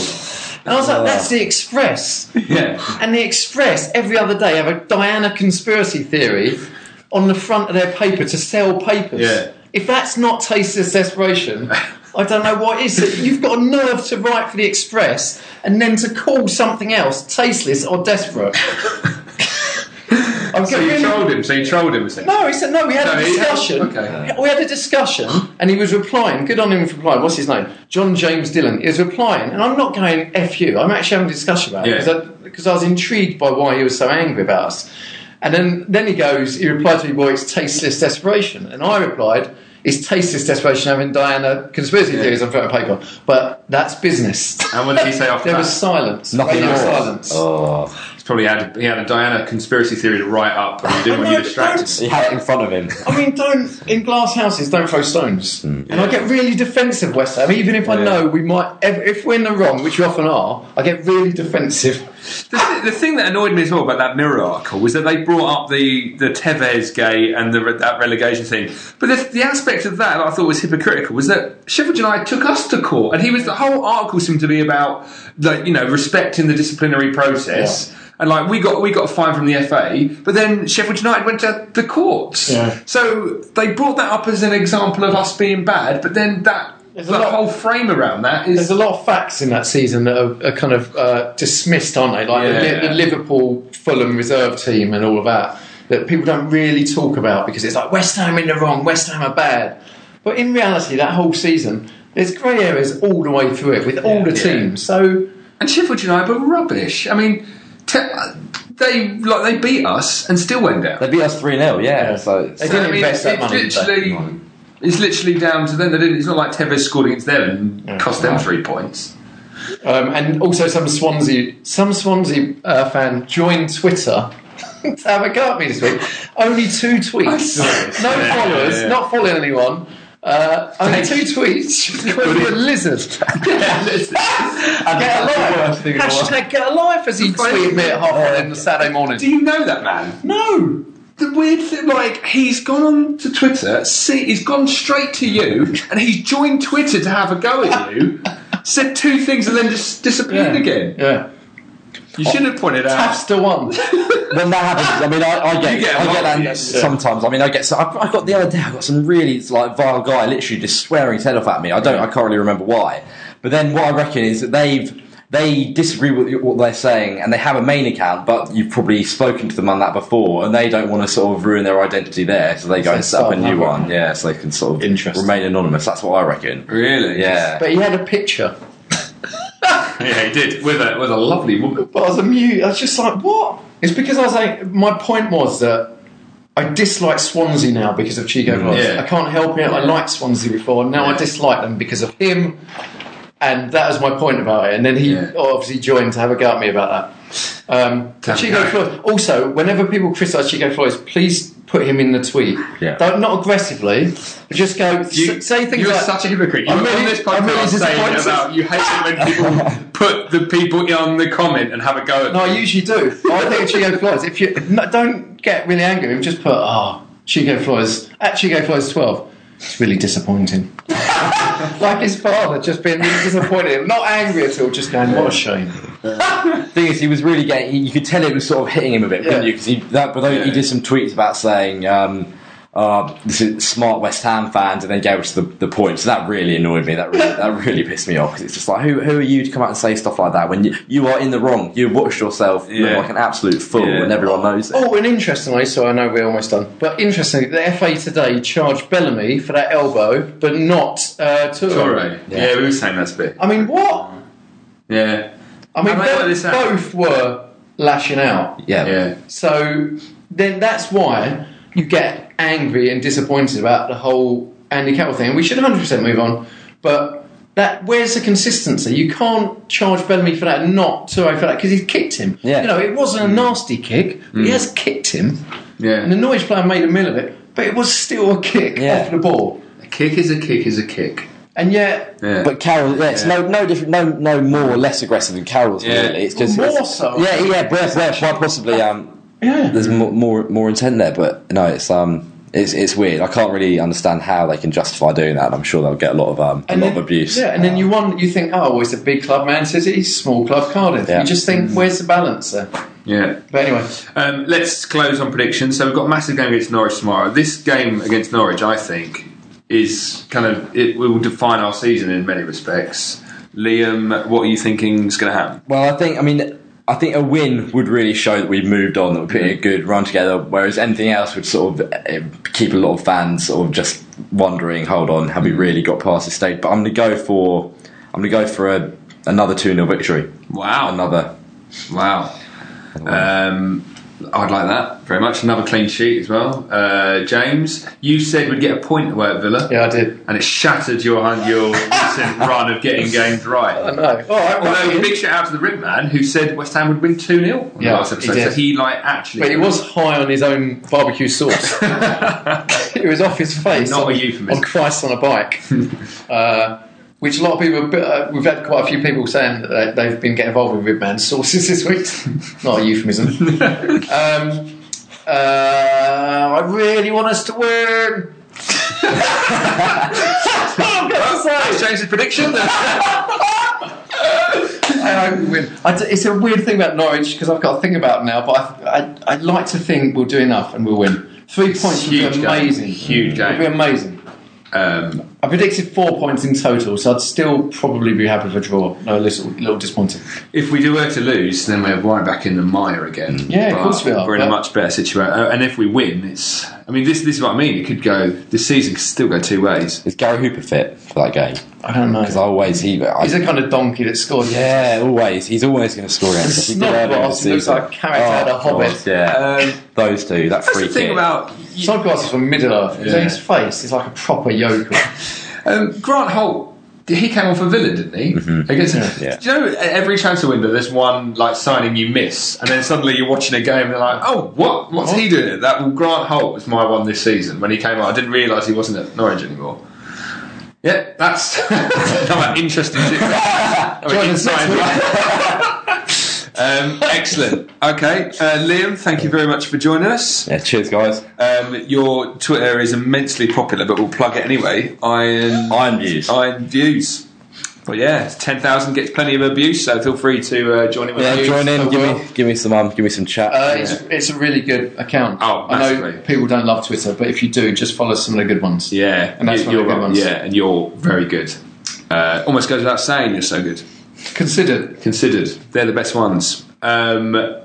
And I was like, that's the Express. [LAUGHS] Yeah, And the Express, every other day, have a Diana conspiracy theory on the front of their paper to sell papers. Yeah. If that's not tasteless desperation, I don't know what is. it. You've got a nerve to write for the Express and then to call something else tasteless or desperate. [LAUGHS] So you trolled him. So you trolled him. essentially. no, he said no. We had No, a he had- discussion. okay. We had a discussion, and he was replying. Good on him for replying. What's his name? John James Dillon. He was replying, and I'm not going f you. I'm actually having a discussion about Yeah. it because I, I was intrigued by why he was so angry about us. And then then he goes. He replied to me, "Boy, it's tasteless desperation." And I replied. It's tasteless desperation having Diana conspiracy theories on front of paper, but that's business. And what did he say [LAUGHS] after there that? was silence, Nothing radio more. silence. Oh, He's probably had he had a Diana conspiracy theory to write up, and he didn't want you No, distracted. he had it in front of him. I mean, don't in glass houses, don't throw stones. Hmm. And I get really defensive, West Ham. Even if I Yeah. know we might, if, if we're in the wrong, which we often are, I get really defensive. The, th- the thing that annoyed me as well about that Mirror article was that they brought up the, the Tevez gate and the, that relegation thing. But the, the aspect of that, that I thought was hypocritical was that Sheffield United took us to court, and he was the whole article seemed to be about like you know respecting the disciplinary process. And like we got we got a fine from the FA, but then Sheffield United went to the courts. Yeah. So they brought that up as an example of us being bad, but then that There's a the lot- whole frame around that is There's a lot of facts in that season that are, are kind of uh, dismissed, aren't they? Like the, Yeah. the Liverpool Fulham reserve team and all of that that people don't really talk about because it's like West Ham in the wrong, West Ham are bad. But in reality, that whole season, there's grey areas all the way through it with all the Yeah. teams. So And Sheffield United were rubbish. I mean, te- they like they beat us and still went down. They beat us 3 0, yeah. Yeah. So, They So, didn't I mean, invest that it's money, literally, it's literally down to them. They didn't, it's not like Tevez scored against them and Yeah. cost them three points. Um, and also, some Swansea, some Swansea uh, fan joined Twitter to have a go at me this week. Only two tweets, I saw this. no Yeah, followers, yeah, yeah. not following anyone. Uh, only two tweets. [LAUGHS] Called you a lizard. get a life. Hashtag get a life, as he tweeted me at half one on the Saturday morning. Do you know that man? No. The weird thing, like he's gone on to Twitter, see, he's gone straight to you, and he's joined Twitter to have a go at you. [LAUGHS] Said two things and then just disappeared again. Yeah. You oh, shouldn't have pointed out. Tafster one. [LAUGHS] when that happens, I mean, I, I get, You get a I lot get of that views. sometimes. I mean, I get. So I, I got the other day. I got some really like vile guy, literally just swearing his head off at me. I don't. I can't really remember why. But then what I reckon is that they've they disagree with what they're saying, and they have a main account, but you've probably spoken to them on that before, and they don't want to sort of ruin their identity there, so they go So and set up a new one. one. Yeah, so they can sort of Interesting. remain anonymous. That's what I reckon. Really? Yeah. But he had a picture. [LAUGHS] Yeah, he did with a with a lovely woman. But I was amused. I was just like, what? It's because I was like, my point was that I dislike Swansea now because of Chico Flores. Yeah. I can't help it. I liked Swansea before. Now I dislike them because of him. And that was my point about it. And then he Yeah. obviously joined to have a go at me about that. Um, but Have a Chico. Flores. Also, whenever people criticise Chico Flores, please put him in the tweet. Yeah. Don't, not aggressively, just go You, s- say things you're like. such a hypocrite. You I'm were on this I'm really podcast saying about you hate it when people [LAUGHS] put the people on the comment and have a go at No, them. I usually do. I think Chico Flores. If you no, don't get really angry, just put oh Chico Flores at Chico Flores twelve. It's really disappointing. [LAUGHS] like his father, just being really disappointed, not angry at all, just going, "What a shame." [LAUGHS] thing is, he was really getting. He, you could tell it was sort of hitting him a bit, couldn't Yeah. you? Because he, that, but he did some tweets about saying, um, uh, "This is smart West Ham fans," and then gave us the, the point. So that really annoyed me. That really, that really pissed me off because it's just like, who, who are you to come out and say stuff like that when you, you are in the wrong? You've watched yourself Yeah. look like an absolute fool, Yeah. and everyone knows it. Oh, and interestingly, so I know we're almost done, but interestingly, the FA today charged Bellamy for that elbow, but not uh, Toure. Sorry. Yeah. Yeah. we were saying that's a bit. I mean, what? Yeah. I mean, I both, both were lashing out. Yeah, Yeah. So then that's why you get angry and disappointed about the whole Andy Carroll thing. We should 100% move on, but that where's the consistency? You can't charge Bellamy for that and not Toure for that because he's kicked him. Yeah. You know, it wasn't a nasty kick, but he has kicked him, and the Yeah. Norwich player made a mill of it, but it was still a kick Yeah. off the ball. A kick is a kick is a kick. And yet, Yeah. But Carroll, yeah, it's no no different, no no more or less aggressive than Carroll's. Yeah. Really, it's just More it's- so. Yeah, yeah, but yeah, quite possibly. Um, yeah. there's more, more more intent there, but no, it's um, it's it's weird. I can't really understand how they can justify doing that. I'm sure they'll get a lot of um, a lot then, of abuse. Yeah, and then you want you think, oh, well, it's a big club, Man City, small club, Cardiff. Yeah. You just think, where's the balance there? Yeah. But anyway, Um, let's close on predictions. So we've got a massive game against Norwich tomorrow. This game against Norwich, I think, is kind of it will define our season in many respects. Liam, what are you thinking is going to happen? Well, I think I mean I think a win would really show that we've moved on, that we're putting a good run together. Whereas anything else would sort of uh, keep a lot of fans sort of just wondering, hold on, have we really got past this stage? But I'm going to go for I'm going to go for a, another two 0 victory. Wow, Another. wow. Um, I'd like that very much. Another clean sheet as well. Uh, James, you said we'd get a point away at Villa, yeah, I did. and it shattered your your recent [LAUGHS] run of getting games right. I know. All right, Although right, big shout out to the Rib Man who said West Ham would win two 0 Yeah, last he did. So he like actually, But he was high on his own barbecue sauce. [LAUGHS] [LAUGHS] it was off his face. Not on, a euphemism. On Christ on a bike. uh, which a lot of people, uh, we've had quite a few people saying that they've been getting involved with Ribman sauces [LAUGHS] this week. Not a euphemism. [LAUGHS] um, uh, I really want us to win. I'm gonna say. That's James's prediction. [LAUGHS] I hope we win. I d it's a weird thing about Norwich because I've got to think about it now, but I, I'd like to think we'll do enough and we'll win. Three points would be Huge game. amazing. Huge It'd be amazing. Um, I predicted four points in total, so I'd still probably be happy with a draw. No, a little, little disappointed. if we do were to lose, then we're right back in the mire again. Yeah, of course we are, We're in a much better situation. Uh, and if we win, it's. I mean, this this is what I mean. It could go. This season could still go two ways. Is Gary Hooper fit for that game? I don't know. Because always he. I, He's a kind of donkey that scores. yeah, always. He's always going to score against us. He did Snodgrass, earlier he this looks like a character out of God, Hobbit. Yeah, Um, those two. That that's free the thing kick. about. Snodgrass is from Middle Earth. Yeah. His face is like a proper yokel. [LAUGHS] Um, Grant Holt. He came on for Villa, didn't he? Mm-hmm. Against, Yeah. Do you know every transfer window there's one like signing you miss, and then suddenly you're watching a game and they're like, "Oh, what? What's he doing?" That well, Grant Holt was my one this season when he came on. I didn't realise he wasn't at Norwich anymore. Yeah, that's [LAUGHS] another interesting. Another [LAUGHS] Join us next inside- um, excellent. Okay, uh, Liam, thank you very much for joining us. Yeah, cheers, guys. Um, your Twitter is immensely popular, but we'll plug it anyway. Iron Iron views. Iron views. But yeah, ten thousand gets plenty of abuse, so feel free to uh, join in with Yeah, us. join in. I Give will. me, give me some, um, give me some chat. Uh, it's, it's a really good account. Oh, I know people don't love Twitter, but if you do, just follow some of the good ones. Yeah, And that's you- one of the you're good ones. yeah, and you're very good. Uh, almost goes without saying you're so good. Considered. Considered, they're the best ones. Um,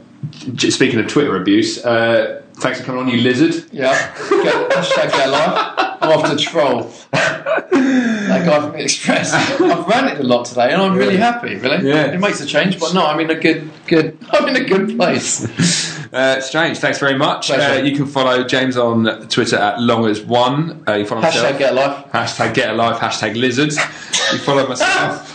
speaking of Twitter abuse, uh, thanks for coming on, you lizard. Yeah. Get, hashtag get live. I'm off to troll. that guy from the Express. I've ranted a lot today, and I'm really happy. Really, Yeah. it makes a change. But no, I'm in a good, good. [LAUGHS] I'm in a good place. [LAUGHS] Uh, strange. Thanks very much. Uh, you can follow James on Twitter at longers1. Uh, you follow Hashtag myself. get a life. Hashtag get alive, hashtag lizards. You follow myself. [LAUGHS]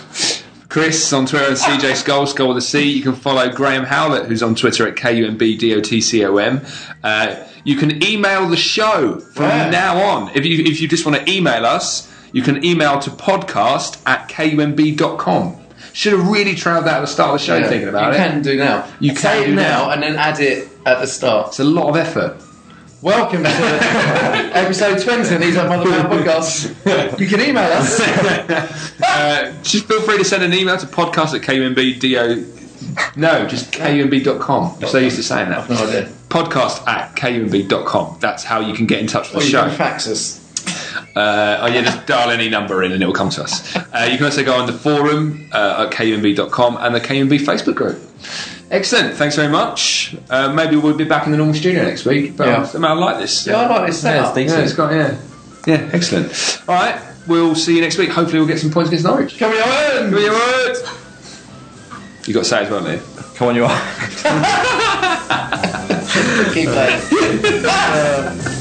Chris on Twitter and CJ Skull, Skull with a C. You can follow Graham Howlett, who's on Twitter at KUMBDOTCOM. Uh, you can email the show from Yeah. now on. If you, if you just want to email us, you can email to podcast at KUMB.com. Should have really trailed that at the start of the show Yeah, thinking about you it. You can do now. You Say can it do now now. and then add it at the start. It's a lot of effort. Welcome to [LAUGHS] episode 20 of Knees Up Mother Brown Podcasts. [LAUGHS] You can email us. [LAUGHS] Uh, just feel free to send an email to podcast at KUMBDO. No, just KUMB.com. I'm so used to saying that. No idea. Podcast at KUMB.com. That's how you can get in touch with Or the you show. can fax us. Uh, oh yeah, just dial any number in and it will come to us. Uh, you can also go on the forum uh, at KUMB.com and the KUMB Facebook group. Excellent. Thanks very much. Uh, maybe we'll be back in the normal studio next week. But Yeah. I, mean, I like this. Yeah, I like this Yeah, setup. it's Yeah, it's got yeah, yeah, excellent. All right, we'll see you next week. Hopefully, we'll get some points against Norwich. Come on! Come on, you. You got to say it as well, Lee. Come on, you are. [LAUGHS] Keep playing. [LAUGHS]